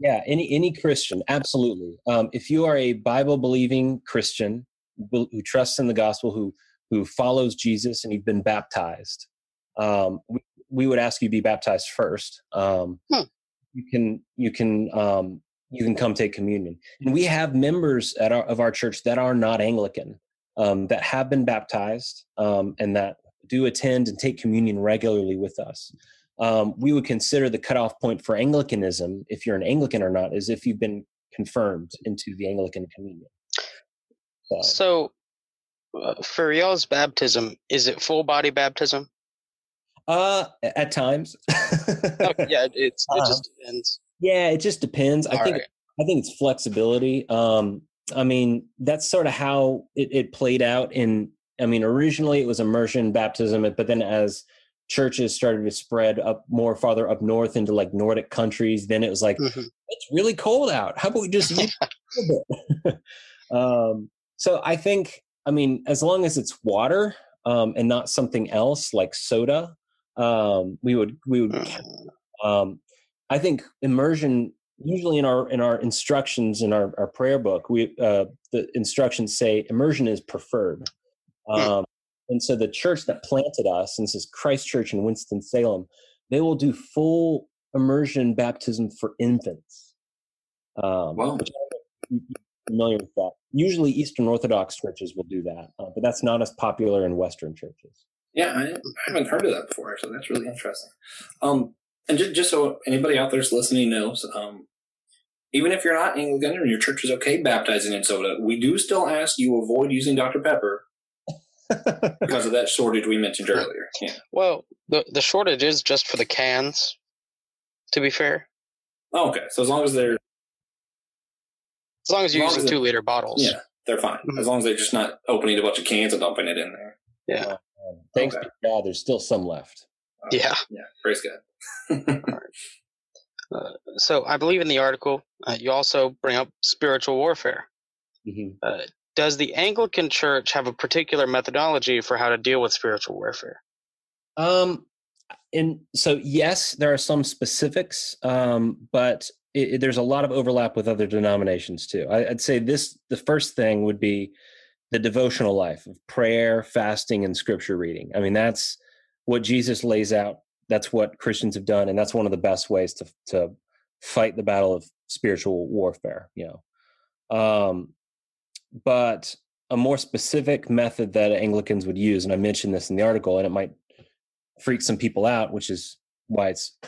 Yeah, any any Christian, absolutely. Um, if you are a Bible believing Christian who who trusts in the gospel, who who follows Jesus, and you've been baptized, um, we, we would ask you to be baptized first. Um, Hmm. You can you can um, you can come take communion, and we have members at our, of our church that are not Anglican um, that have been baptized um, and that do attend and take communion regularly with us um, we would consider the cutoff point for Anglicanism, if you're an Anglican or not, is if you've been confirmed into the Anglican communion. So, So, uh, for y'all's baptism, is it full body baptism? uh, at times, [LAUGHS] Okay, yeah, it, it's, it just depends. Yeah, it just depends. I All think right. I think it's flexibility. Um, I mean, that's sort of how it, it played out. In I mean, originally it was immersion baptism, but then as churches started to spread up more farther up north into like Nordic countries, then it was like Mhm. it's really cold out. How about we just [LAUGHS] a little bit? [LAUGHS] um, so I think, I mean, as long as it's water um, and not something else like soda, um, we would we would. Mm. Um, I think immersion usually in our in our instructions in our, our prayer book, we uh, the instructions say immersion is preferred. Um, and so the church that planted us, and this is Christ Church in Winston Salem, they will do full immersion baptism for infants. Um, Wow. which I don't know if you- you're familiar with that. Usually, Eastern Orthodox churches will do that, uh, but that's not as popular in Western churches. Yeah, I, I haven't heard of that before. Actually, that's really interesting. Um, and just, just so anybody out there's listening knows, um, even if you're not Anglican and your church is okay baptizing in soda, we do still ask you avoid using Dr Pepper [LAUGHS] because of that shortage we mentioned earlier. Yeah. Well, the the shortage is just for the cans. To be fair, Oh, okay. So as long as they're as long as you As long use as two liter bottles. yeah, they're fine. Mhm. As long as they're just not opening a bunch of cans and dumping it in there. Yeah. Thanks Okay. to God, there's still some left. Uh, Yeah. Yeah. Praise God. All [LAUGHS] right. So I believe in the article uh, you also bring up spiritual warfare. Mhm. Uh, does the Anglican Church have a particular methodology for how to deal with spiritual warfare? Um, and so yes, there are some specifics, um, but it, it- there's a lot of overlap with other denominations too. I, I'd say this: the first thing would be the devotional life of prayer, fasting, and scripture reading. I mean, that's what Jesus lays out. That's what Christians have done, and that's one of the best ways to to fight the battle of spiritual warfare. You know, um, but a more specific method that Anglicans would use, and I mentioned this in the article, and it might freak some people out, which is why it's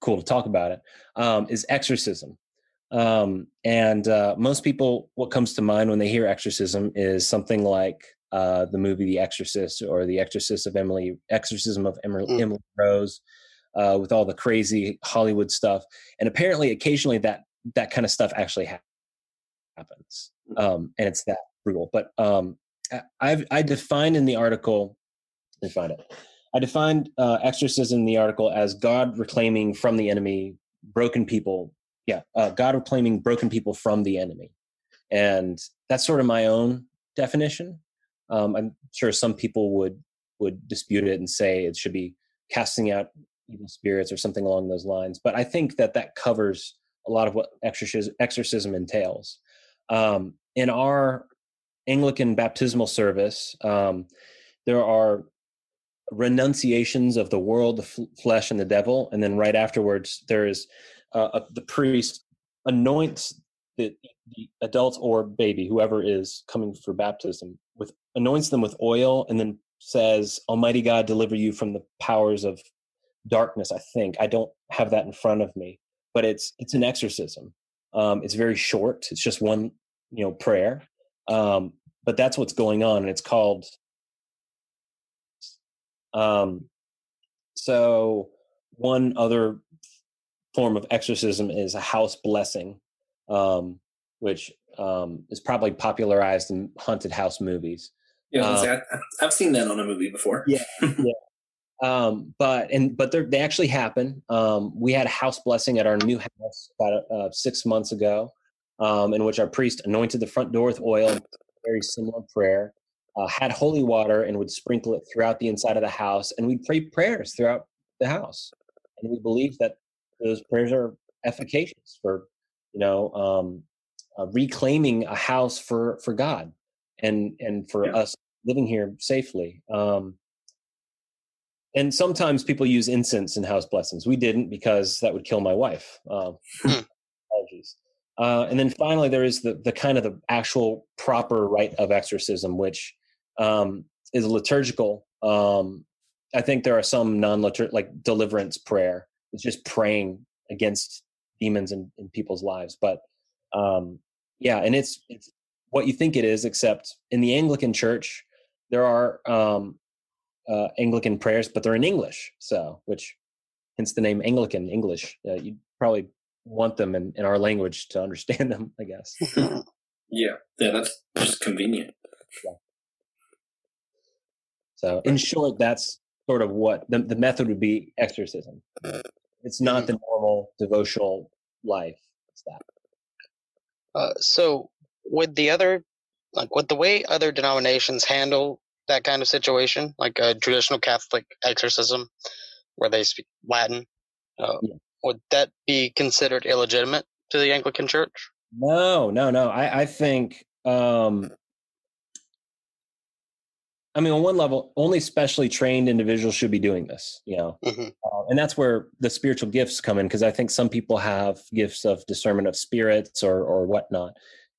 cool to talk about it, um, is exorcism. Um, and uh, most people, what comes to mind when they hear exorcism is something like uh, the movie The Exorcist or The Exorcist of Emily, Exorcism of Emily, Mm. Emily Rose, uh, with all the crazy Hollywood stuff. And apparently, occasionally that that kind of stuff actually ha- happens, um, and it's that brutal. But um, I- I've I defined in the article. Let me find it. I defined uh, exorcism in the article as God reclaiming from the enemy broken people. Yeah, uh, God reclaiming broken people from the enemy, and that's sort of my own definition. Um, I'm sure some people would would dispute it and say it should be casting out evil spirits or something along those lines. But I think that that covers a lot of what exorcism, exorcism entails. Um, in our Anglican baptismal service, um, there are renunciations of the world, the f- flesh, and the devil, and then right afterwards, there is uh, a, the priest anoints the, the adult or baby, whoever is coming for baptism, with anoints them with oil, and then says, "Almighty God, deliver you from the powers of darkness." I think I don't have that in front of me, but it's it's an exorcism. Um, it's very short. It's just one, you know, prayer. Um, but that's what's going on, and it's called. Um, so one other form of exorcism is a house blessing, um, which um, is probably popularized in haunted house movies. Yeah, Uh, I, I've seen that on a movie before. Yeah, yeah. [LAUGHS] Um, but and but they actually happen. Um, we had a house blessing at our new house about uh, six months ago, um, in which our priest anointed the front door with oil. Very similar prayer. Uh, had holy water and would sprinkle it throughout the inside of the house, and we'd pray prayers throughout the house. And we believe that those prayers are efficacious for, you know, um, uh, reclaiming a house for for God and and for Yeah. us living here safely. Um, and sometimes people use incense in house blessings. We didn't because that would kill my wife. Um, Hmm. [LAUGHS] apologies. Uh, and then finally, there is the the kind of the actual proper rite of exorcism, which um, is liturgical. Um, I think there are some non liturgical like deliverance prayer. It's just praying against demons in, in people's lives. But um, yeah, and it's it's what you think it is, except in the Anglican Church, there are um, uh, Anglican prayers, but they're in English. So, which hence the name Anglican English. Uh, you probably want them in, in our language to understand [LAUGHS] them, I guess. [LAUGHS] Yeah, yeah, that's just convenient. So, in short, that's sort of what the, the method would be exorcism. It's not the normal devotional life. It's that. Uh, so, would the other, like, would the way other denominations handle that kind of situation, like a traditional Catholic exorcism, where they speak Latin, uh, Yeah. would that be considered illegitimate to the Anglican Church? No, no, no. I, I think, um, I mean, on one level, only specially trained individuals should be doing this, you know, hmm uh, and that's where the spiritual gifts come in because I think some people have gifts of discernment of spirits or or whatnot,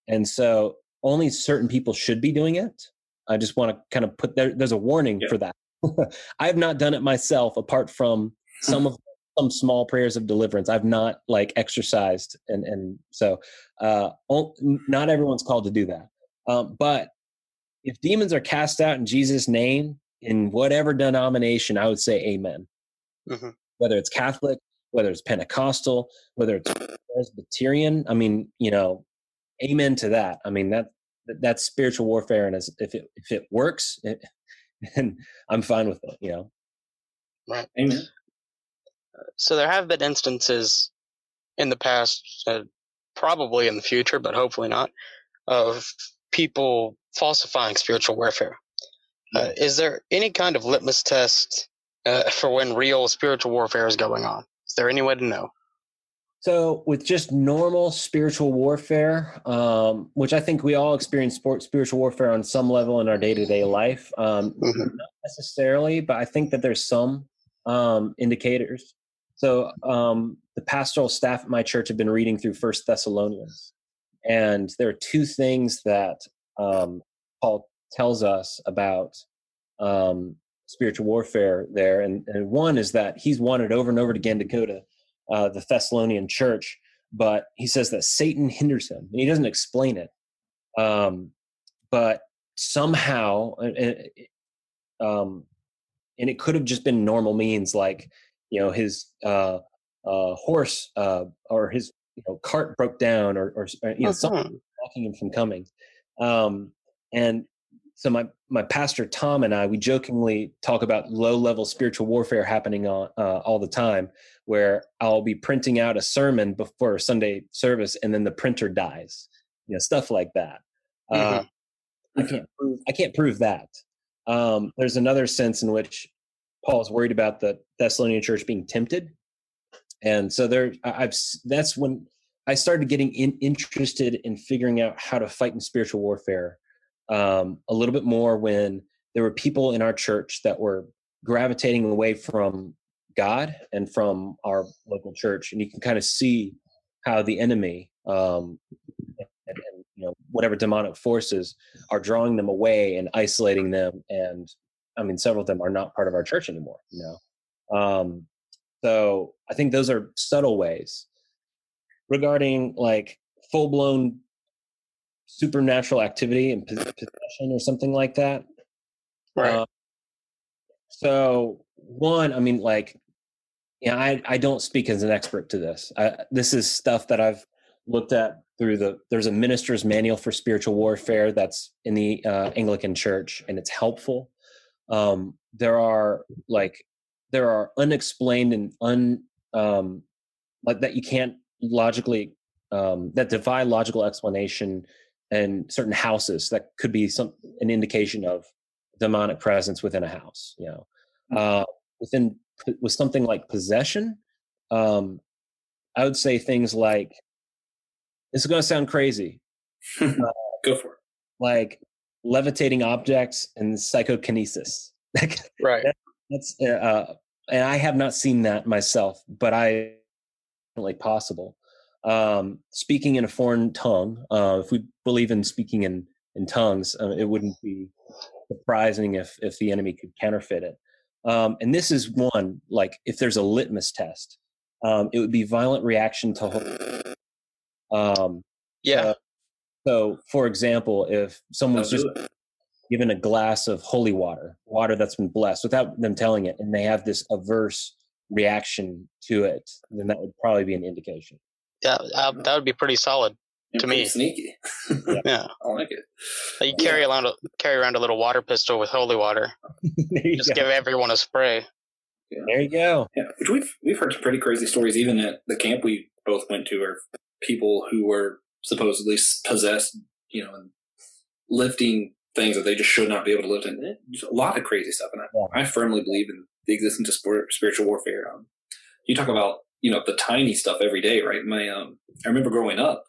and so only certain people should be doing it. I just want to kind of put there. There's a warning Yeah. for that. [LAUGHS] I have not done it myself, apart from some of some small prayers of deliverance. I've not like exorcised, and and so uh, not everyone's called to do that. Um, but if demons are cast out in Jesus' name in whatever denomination, I would say Amen hmm whether it's Catholic, whether it's Pentecostal, whether it's Presbyterian. I mean, you know, amen to that. I mean that that- that's spiritual warfare, and as, if it if it works, it, [LAUGHS] and I'm fine with it. You know, right? Amen. So there have been instances in the past, uh, probably in the future, but hopefully not, of people falsifying spiritual warfare. Uh, is there any kind of litmus test uh, [LAUGHS] for when real spiritual warfare is going on? Is there any way to know? So, with just normal spiritual warfare, um, which I think we all experience sport, spiritual warfare on some level in our day to day life, um, Mhm. not necessarily, but I think that there's some um, indicators. So, um, the pastoral staff at my church have been reading through First Thessalonians, and there are two things that um, Paul tells us about um, spiritual warfare there, and, and one is that he's wanted over and over again to go to uh, the Thessalonian church, but he says that Satan hinders him, and he doesn't explain it. Um, but somehow, uh, uh, um, and it could have just been normal means, like you know his uh, uh, horse uh, or his you know cart broke down, or, or uh, you know something Mhm. blocking him from coming. Um, and so my my pastor Tom and I we jokingly talk about low level spiritual warfare happening on, uh, all the time, where I'll be printing out a sermon before Sunday service, and then the printer dies, you know, stuff like that. Uh, I can't prove I can't prove that. Um, there's another sense in which Paul's worried about the Thessalonian church being tempted, and so there I've that's when I started getting in, interested in figuring out how to fight in spiritual warfare um, a little bit more when there were people in our church that were gravitating away from God and from our local church, and you can kind of see how the enemy um, and, and you know whatever demonic forces are drawing them away and isolating them. And I mean, several of them are not part of our church anymore. You know, um, so I think those are subtle ways regarding like full blown supernatural activity and possession or something like that. Right. Uh, so one, I mean, like, yeah, I I don't speak as an expert to this. I, this is stuff that I've looked at through the. There's a minister's manual for spiritual warfare that's in the uh, Anglican Church, and it's helpful. Um, there are like there are unexplained and un um, like that you can't logically um, that defy logical explanation and certain houses that could be some an indication of demonic presence within a house you know? Mm. uh, within with something like possession um, i would say things like this is going to sound crazy uh, [LAUGHS] go for it. like levitating objects and psychokinesis. [LAUGHS] Right. That, that's uh, uh, and i have not seen that myself but i like possible um, speaking in a foreign tongue. Uh, if we believe in speaking in in tongues, uh, it wouldn't be surprising if if the enemy could counterfeit it. Um, and this is one like if there's a litmus test, um, it would be violent reaction to. Um, yeah. Uh, so, for example, if someone's just given a glass of holy water, water that's been blessed, without them telling it, and they have this averse reaction to it, then that would probably be an indication. Yeah, uh, that would be pretty solid to me. Sneaky. [LAUGHS] yeah, I like it. You carry yeah. around a, carry around a little water pistol with holy water. [LAUGHS] Just go. give everyone a spray. Yeah. There you go. Yeah, which we've we've heard some pretty crazy stories. Even at the camp we both went to, are people who were supposedly possessed, you know, and lifting things that they just should not be able to lift. And a lot of crazy stuff. And I, yeah. I firmly believe in the existence of spiritual warfare. Um, you talk about you know, the tiny stuff every day, right? My, um, I remember growing up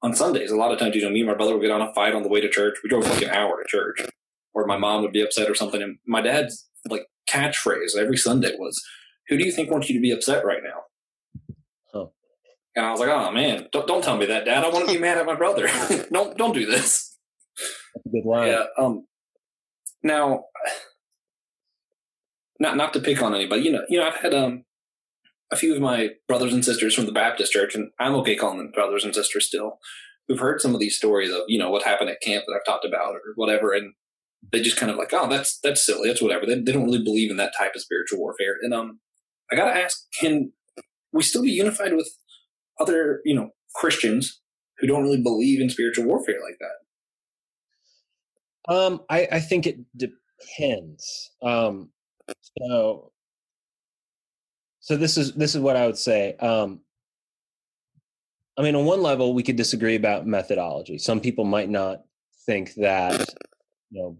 on Sundays, a lot of times, you know, me and my brother would get on a fight on the way to church. We drove like an hour to church, or my mom would be upset or something. And my dad's like catchphrase every Sunday was, "Who do you think wants you to be upset right now?" And I was like, "Oh man, don't don't tell me that, Dad. I want to be mad at my brother. [LAUGHS] don't don't do this." Good line. Yeah. Um. Now, not not to pick on anybody, you know, you know, I've had um a few of my brothers and sisters from the Baptist church, and I'm okay calling them brothers and sisters still, who've heard some of these stories of, you know, what happened at camp that I've talked about or whatever. And they just kind of like, oh, that's, that's silly. That's whatever. They, they don't really believe in that type of spiritual warfare. And, um, I got to ask, can we still be unified with other, you know, Christians who don't really believe in spiritual warfare like that? Um, I, I think it depends. Um, so so this is this is what I would say. Um, I mean, on one level, we could disagree about methodology. Some people might not think that you know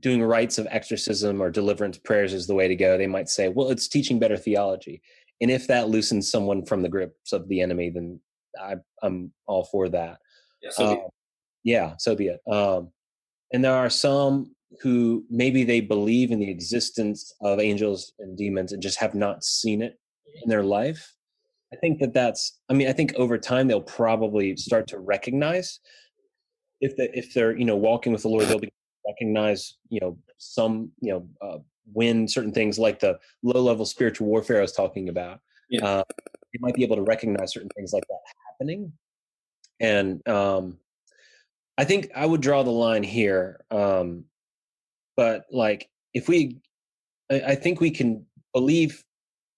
doing rites of exorcism or deliverance prayers is the way to go. They might say, well, it's teaching better theology, and if that loosens someone from the grips of the enemy, then I, am all for that. Yeah, so, um, yeah, so be it. Um, and there are some who maybe they believe in the existence of angels and demons and just have not seen it in their life i think that that's i mean i think over time they'll probably start to recognize if they if they're you know walking with the lord they'll be recognize you know some you know uh, when certain things like the low level spiritual warfare i was talking about yeah. uh, you might be able to recognize certain things like that happening and um i think i would draw the line here um but like if we I, I think we can believe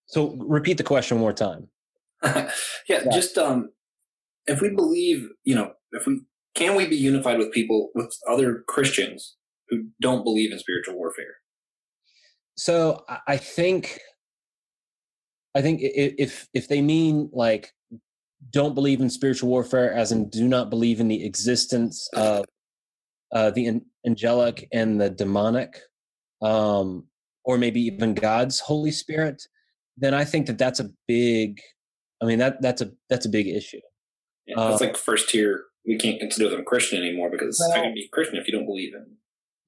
so repeat the question one more time. [LAUGHS] yeah, yeah, just um if we believe, you know, if we can we be unified with people with other Christians who don't believe in spiritual warfare? So I think I think if if they mean like don't believe in spiritual warfare as in do not believe in the existence of uh, the angelic and the demonic um, or maybe even god's holy spirit then i think that that's a big i mean that that's a that's a big issue yeah, that's uh, like first tier we can't consider them christian anymore because well, how can be christian if you don't believe in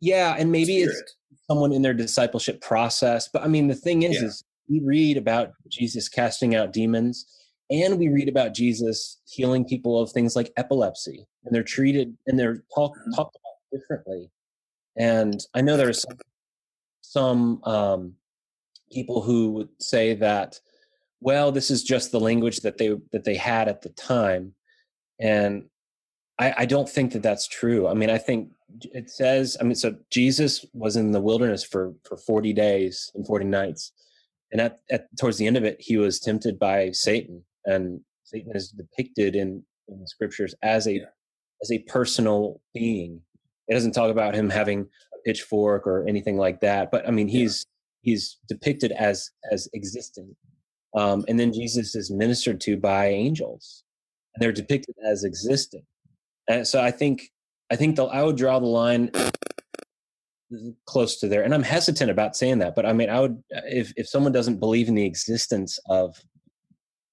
yeah and maybe spirit. it's someone in their discipleship process but i mean the thing is yeah. is we read about jesus casting out demons and we read about jesus healing people of things like epilepsy and they're treated and they're talk, mm-hmm. talked about differently and i know there's some, some um, people who would say that well this is just the language that they that they had at the time and I, I don't think that that's true. I mean, I think it says. I mean, so Jesus was in the wilderness for for forty days and forty nights, and at, at towards the end of it, he was tempted by Satan, and Satan is depicted in, in the scriptures as a as a personal being. It doesn't talk about him having a pitchfork or anything like that, but I mean, he's he's depicted as as existing um, and then jesus is ministered to by angels and they're depicted as existing and so i think i think the, i would draw the line [CLEARS THROAT] close to there and i'm hesitant about saying that but i mean i would if if someone doesn't believe in the existence of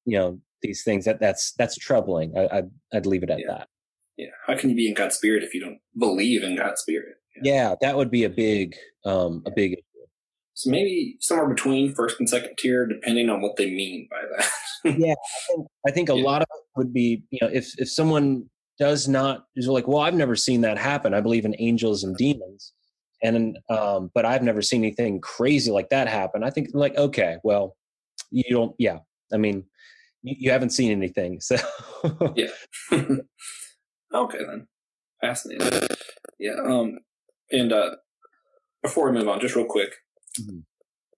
you know these things that that's that's troubling I, would I'd leave it at yeah. that yeah how can you be in god's spirit if you don't believe in god's spirit yeah, yeah that would be a big um a big so maybe somewhere between first and second tier, depending on what they mean by that. yeah, [LAUGHS] I think, I think a yeah. lot of it would be, you know, if if someone does not is like, well, I've never seen that happen. I believe in angels and demons, and um, but I've never seen anything crazy like that happen. I think like, okay, well, you don't. Yeah, I mean, you, you haven't seen anything, so [LAUGHS] yeah. [LAUGHS] okay then, fascinating. Yeah. Um, and uh, before we move on, just real quick, Mm-hmm.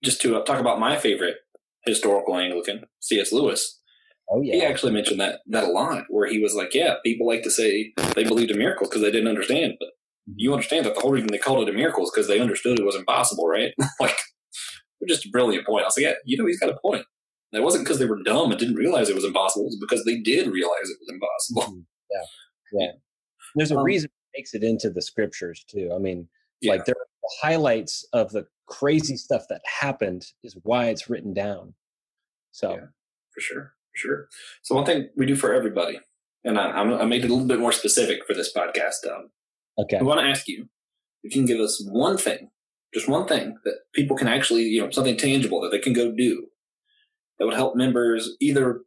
Just to uh, talk about my favorite historical Anglican, C.S. Lewis. Oh yeah, he actually mentioned that that a lot, where he was like, "Yeah, people like to say they believed in miracles because they didn't understand, but mm-hmm. you understand that the whole reason they called it a miracle is because they understood it was impossible, right? [LAUGHS] like, just a brilliant point. I was like, yeah, you know, he's got a point. It wasn't because they were dumb and didn't realize it was impossible. It was because they did realize it was impossible. Mm-hmm. Yeah, [LAUGHS] yeah. There's a um, reason it makes it into the scriptures too. I mean, yeah. like there are the highlights of the crazy stuff that happened is why it's written down. So, yeah, for sure, for sure. So one thing we do for everybody, and I, I made it a little bit more specific for this podcast. Um, okay, we want to ask you if you can give us one thing, just one thing that people can actually, you know, something tangible that they can go do that would help members either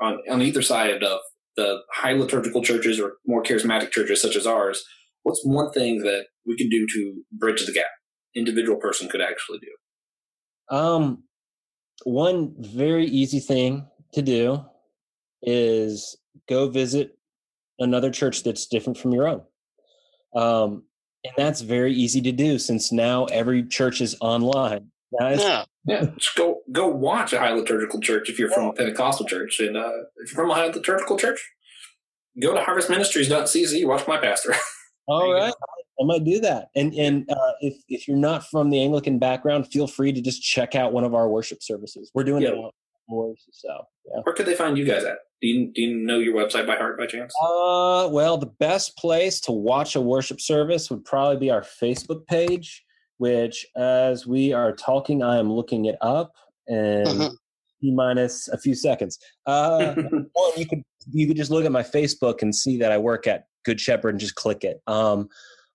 on on either side of the high liturgical churches or more charismatic churches such as ours. What's one thing that we can do to bridge the gap? individual person could actually do? Um, one very easy thing to do is go visit another church that's different from your own. Um, and that's very easy to do since now every church is online. Guys. Yeah, yeah. Just go go watch a high liturgical church if you're from a Pentecostal church, and uh, if you're from a high liturgical church, go to harvestministries.cc. Watch my pastor. [LAUGHS] All right, I might do that. And and uh, if if you're not from the Anglican background, feel free to just check out one of our worship services. We're doing yeah. it more. So yeah. Where could they find you guys at? Do you do you know your website by heart by chance? Uh, well, the best place to watch a worship service would probably be our Facebook page. Which, as we are talking, I am looking it up and. Mm-hmm. minus a few seconds. Uh, [LAUGHS] well, you could you could just look at my Facebook and see that I work at Good Shepherd and just click it. Um,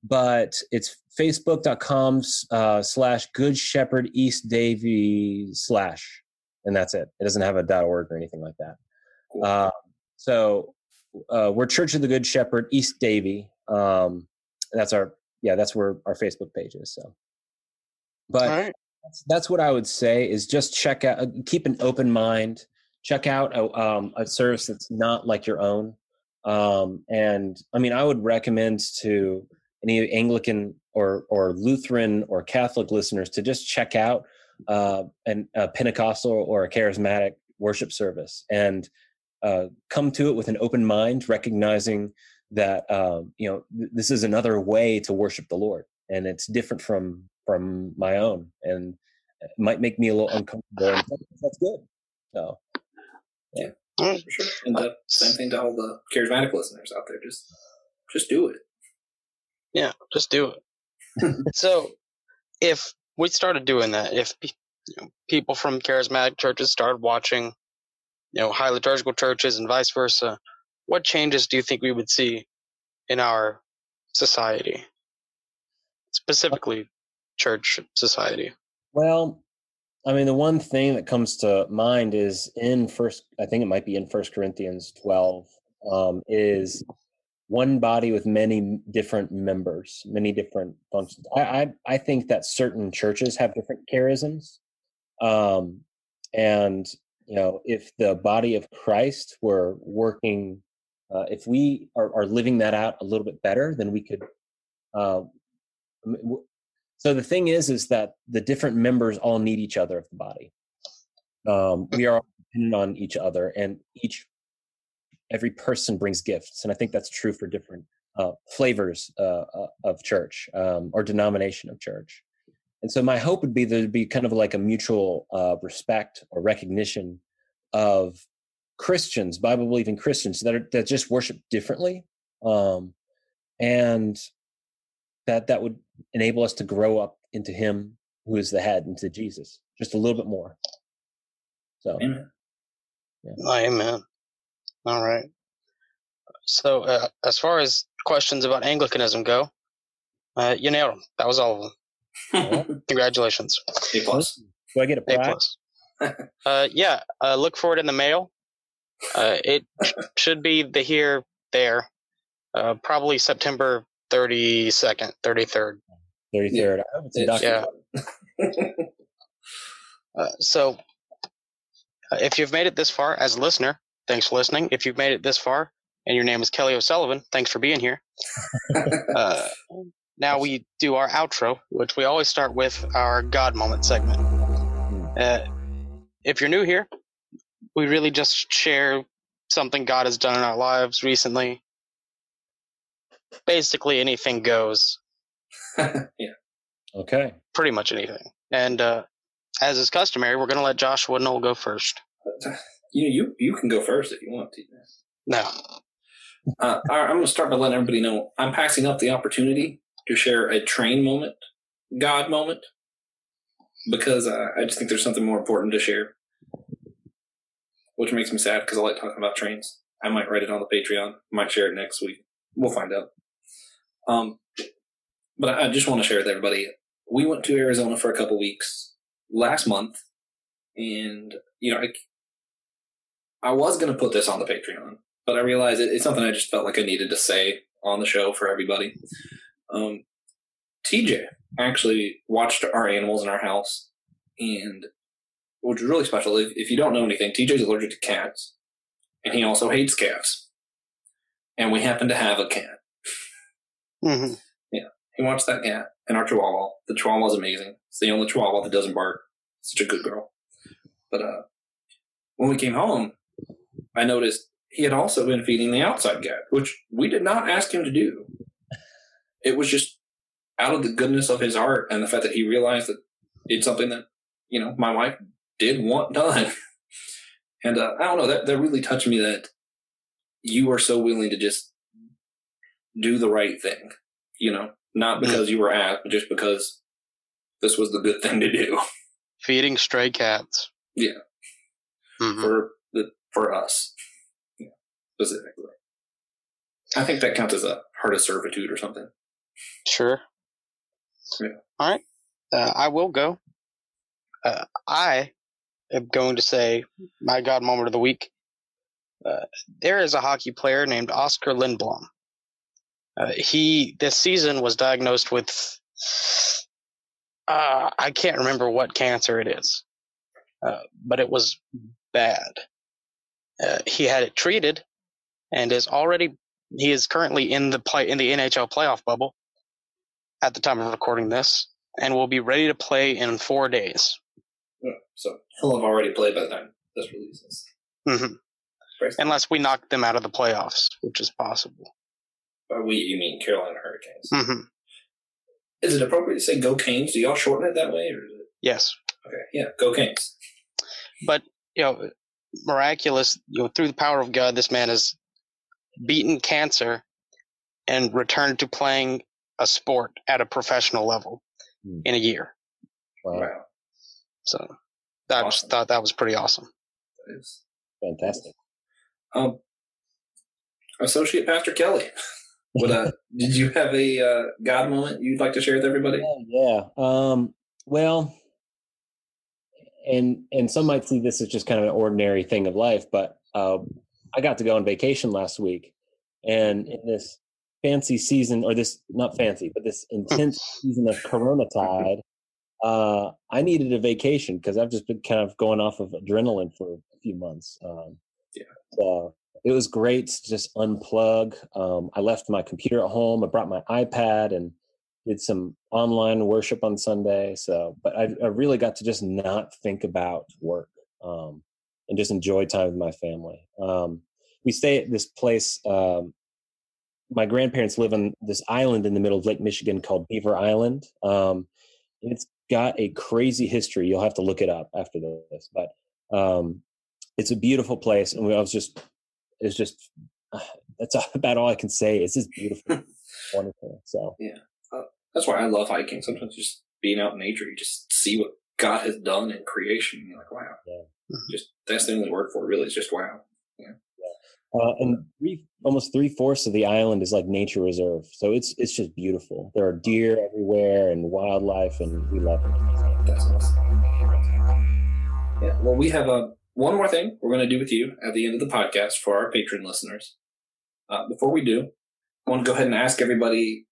but it's facebook.com uh, slash Good Shepherd East Davie slash, and that's it. It doesn't have a dot org or anything like that. Cool. Uh, so uh, we're Church of the Good Shepherd East Davie. Um, that's our yeah, that's where our Facebook page is. So, but right. that's, that's what I would say is just check out, uh, keep an open mind, check out a, um, a service that's not like your own. Um, and I mean, I would recommend to any Anglican or or Lutheran or Catholic listeners to just check out uh, an, a Pentecostal or a charismatic worship service and uh, come to it with an open mind, recognizing that um, you know th- this is another way to worship the Lord, and it's different from from my own, and it might make me a little uncomfortable. that's good. So, yeah, for sure. And the same thing to all the charismatic listeners out there. Just just do it. Yeah, just do it. [LAUGHS] so, if we started doing that, if you know, people from charismatic churches started watching, you know, high liturgical churches and vice versa, what changes do you think we would see in our society, uh, specifically church society? Well, I mean, the one thing that comes to mind is in first, I think it might be in First Corinthians 12, um, is one body with many different members, many different functions. I, I, I think that certain churches have different charisms. Um, and, you know, if the body of Christ were working Uh, if we are, are living that out a little bit better, then we could. Uh, so the thing is, is that the different members all need each other of the body. Um, we are dependent on each other, and each every person brings gifts, and I think that's true for different uh, flavors uh, uh of church um, or denomination of church. And so my hope would be there'd be kind of like a mutual uh, respect or recognition of Christians, Bible believing Christians that are, that just worship differently, um, and that that would enable us to grow up into Him who is the head, into Jesus, just a little bit more. So, amen. Yeah. Amen. All right. So, uh, as far as questions about Anglicanism go, uh, you nailed them. That was all of them. [LAUGHS] Congratulations. A plus. Do I get a prize? A plus. [LAUGHS] uh, yeah. Uh, look for it in the mail. Uh, it should be the here there. Uh, probably September thirty second, thirty third. Thirty third. Yeah. [LAUGHS] uh, so, uh, if you've made it this far as a listener, thanks for listening. If you've made it this far and your name is Kelly O'Sullivan, thanks for being here. [LAUGHS] uh, now we do our outro, which we always start with our God moment segment. Uh, if you're new here, we really just share something God has done in our lives recently. Basically, anything goes. [LAUGHS] yeah. Okay. Pretty much anything. And uh, as is customary, we're going to let Joshua Noel go first. [LAUGHS] You you you can go first if you want to. No. Uh, I'm going to start by letting everybody know I'm passing up the opportunity to share a train moment, God moment, because uh, I just think there's something more important to share, which makes me sad because I like talking about trains. I might write it on the Patreon. I might share it next week. We'll find out. Um, but I just want to share with everybody. We went to Arizona for a couple weeks last month, and you know, I, I was going to put this on the Patreon, but I realized it, it's something I just felt like I needed to say on the show for everybody. Um, TJ actually watched our animals in our house, and which was really special. If, if you don't know anything, TJ's allergic to cats, and he also hates cats. And we happen to have a cat. Mm-hmm. Yeah, he watched that cat and our Chihuahua. The Chihuahua is amazing. It's the only Chihuahua that doesn't bark. Such a good girl. But uh, when we came home, I noticed he had also been feeding the outside cat, which we did not ask him to do it was just out of the goodness of his heart and the fact that he realized that it's something that you know my wife did want done [LAUGHS] and uh, i don't know that, that really touched me that you are so willing to just do the right thing you know not because you were asked but just because this was the good [LAUGHS] thing to do feeding stray cats yeah mm-hmm. for the for us yeah, specifically i think that counts as a heart of servitude or something Sure. Yeah. All right. Uh, I will go. Uh, I am going to say my God moment of the week. Uh, there is a hockey player named Oskar Lindblom. Uh, he this season was diagnosed with uh, I can't remember what cancer it is, uh, but it was bad. he had it treated, and is already he is currently in the play in the NHL playoff bubble at the time of recording this, and will be ready to play in four days. so he'll have already played by the time this releases. Mm-hmm. Unless we knock them out of the playoffs, which is possible. By we, you mean Carolina Hurricanes? Mm-hmm. Is it appropriate to say "Go Canes"? Do y'all shorten it that way, or is it? Yes. Okay. Yeah. Go Canes. But you know, miraculous. You know, through the power of God, this man has beaten cancer and returned to playing a sport at a professional level mm. in a year. Wow. So I awesome. just thought that was pretty awesome. That is fantastic. Um, Associate Pastor Kelly, [LAUGHS] what uh, did you have a uh, God moment you'd like to share with everybody? Yeah. yeah. Um, well, and and some might see this as just kind of an ordinary thing of life, but uh, I got to go on vacation last week, and in this fancy season, or this not fancy, but this intense [LAUGHS] season of Corona tide, uh, I needed a vacation because I've just been kind of going off of adrenaline for a few months. Um, yeah. So it was great to just unplug. Um, I left my computer at home. I brought my iPad and did some online worship on Sunday. So, but I, I really got to just not think about work um, and just enjoy time with my family. Um, we stay at this place. Um, my grandparents live on this island in the middle of Lake Michigan called Beaver Island. Um, it's got a crazy history. You'll have to look it up after this, but um, it's a beautiful place. And I was just, it's just, uh, [SIGHS] that's [LAUGHS] about all I can say. It's just beautiful, [LAUGHS] wonderful. So yeah, uh, that's why I love hiking. Sometimes just being out in nature, you just see what God has done in creation. You're like, wow. Yeah. Mm-hmm. Just that's the only word for it. Really, it's just wow. Yeah. Uh, and three, almost three fourths of the island is like nature reserve, so it's it's just beautiful. There are deer everywhere and wildlife, and we love it. That's awesome. Yeah. Well, we have a uh, one more thing we're going to do with you at the end of the podcast for our patron listeners. Uh, before we do, I want to go ahead and ask everybody,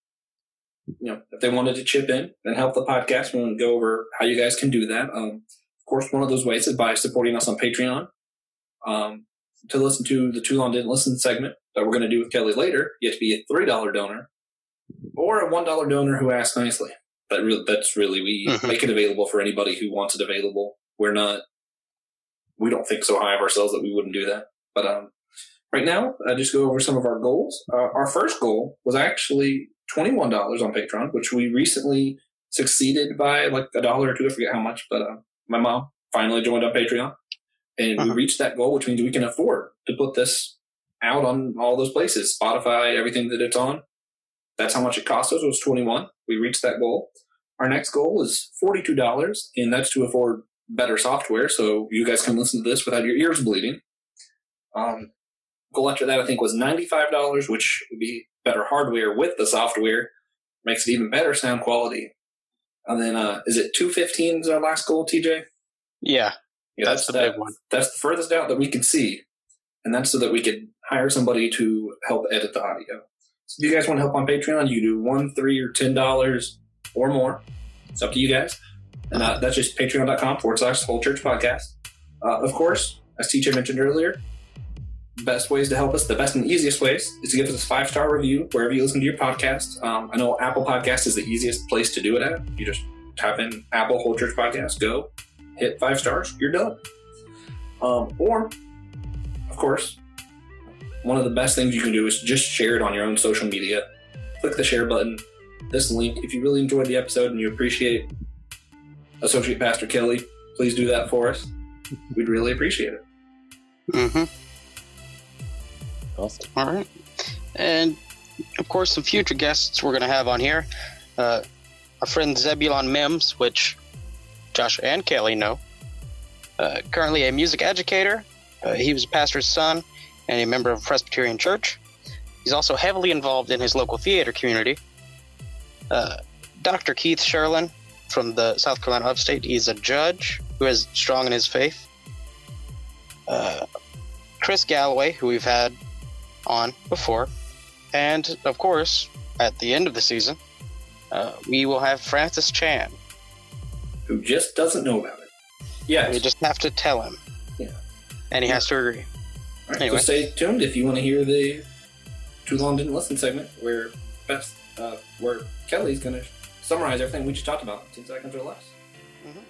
you know, if they wanted to chip in and help the podcast. We want to go over how you guys can do that. Um, of course, one of those ways is by supporting us on Patreon. Um, to listen to the Too Long Didn't Listen segment that we're going to do with Kelly later, you have to be a $3 donor or a $1 donor who asks nicely. That really, that's really, we mm-hmm. make it available for anybody who wants it available. We're not, we don't think so high of ourselves that we wouldn't do that. But, um, right now, I just go over some of our goals. Uh, our first goal was actually $21 on Patreon, which we recently succeeded by like a dollar or two. I forget how much, but, uh, my mom finally joined on Patreon and uh-huh. we reached that goal, which means we can afford to put this out on all those places, Spotify, everything that it's on. That's how much it cost us. It was 21. We reached that goal. Our next goal is $42, and that's to afford better software so you guys can listen to this without your ears bleeding. Um, goal after that, I think, was $95, which would be better hardware with the software. Makes it even better sound quality. And then, uh, is it 215 is our last goal, TJ? Yeah. Yeah, that's, that's the that, big one. That's the furthest out that we can see. And that's so that we could hire somebody to help edit the audio. So if you guys want to help on Patreon, you do one, three, or ten dollars or more. It's up to you guys. And uh, that's just patreon.com forward slash whole church podcast. Uh, of course, as TJ mentioned earlier, best ways to help us, the best and easiest ways, is to give us a five star review wherever you listen to your podcast. Um, I know Apple Podcast is the easiest place to do it at. You just type in Apple Whole Church Podcast, go, hit five stars, you're done. Um, or, of course, one of the best things you can do is just share it on your own social media. Click the share button. This link, if you really enjoyed the episode and you appreciate Associate Pastor Kelly, please do that for us. We'd really appreciate it. Mm-hmm. Awesome. All right. And of course, some future guests we're going to have on here. Uh, our friend Zebulon Mims, which Josh and Kelly know. Uh, currently a music educator. Uh, he was a pastor's son and a member of Presbyterian Church. He's also heavily involved in his local theater community. Uh, Dr. Keith Sherlin from the South Carolina upstate. He's a judge who is strong in his faith. Uh, Chris Galloway, who we've had on before. And of course, at the end of the season, uh, we will have Francis Chan, who just doesn't know about it. Yeah, we just have to tell him. Yeah, and he yeah. has to agree. All right, anyway. so stay tuned if you want to hear the too long didn't listen segment where best uh, where Kelly's going to summarize everything we just talked about ten seconds or less. Mm-hmm. All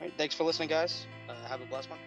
right, thanks for listening, guys. Uh, have a blessed one.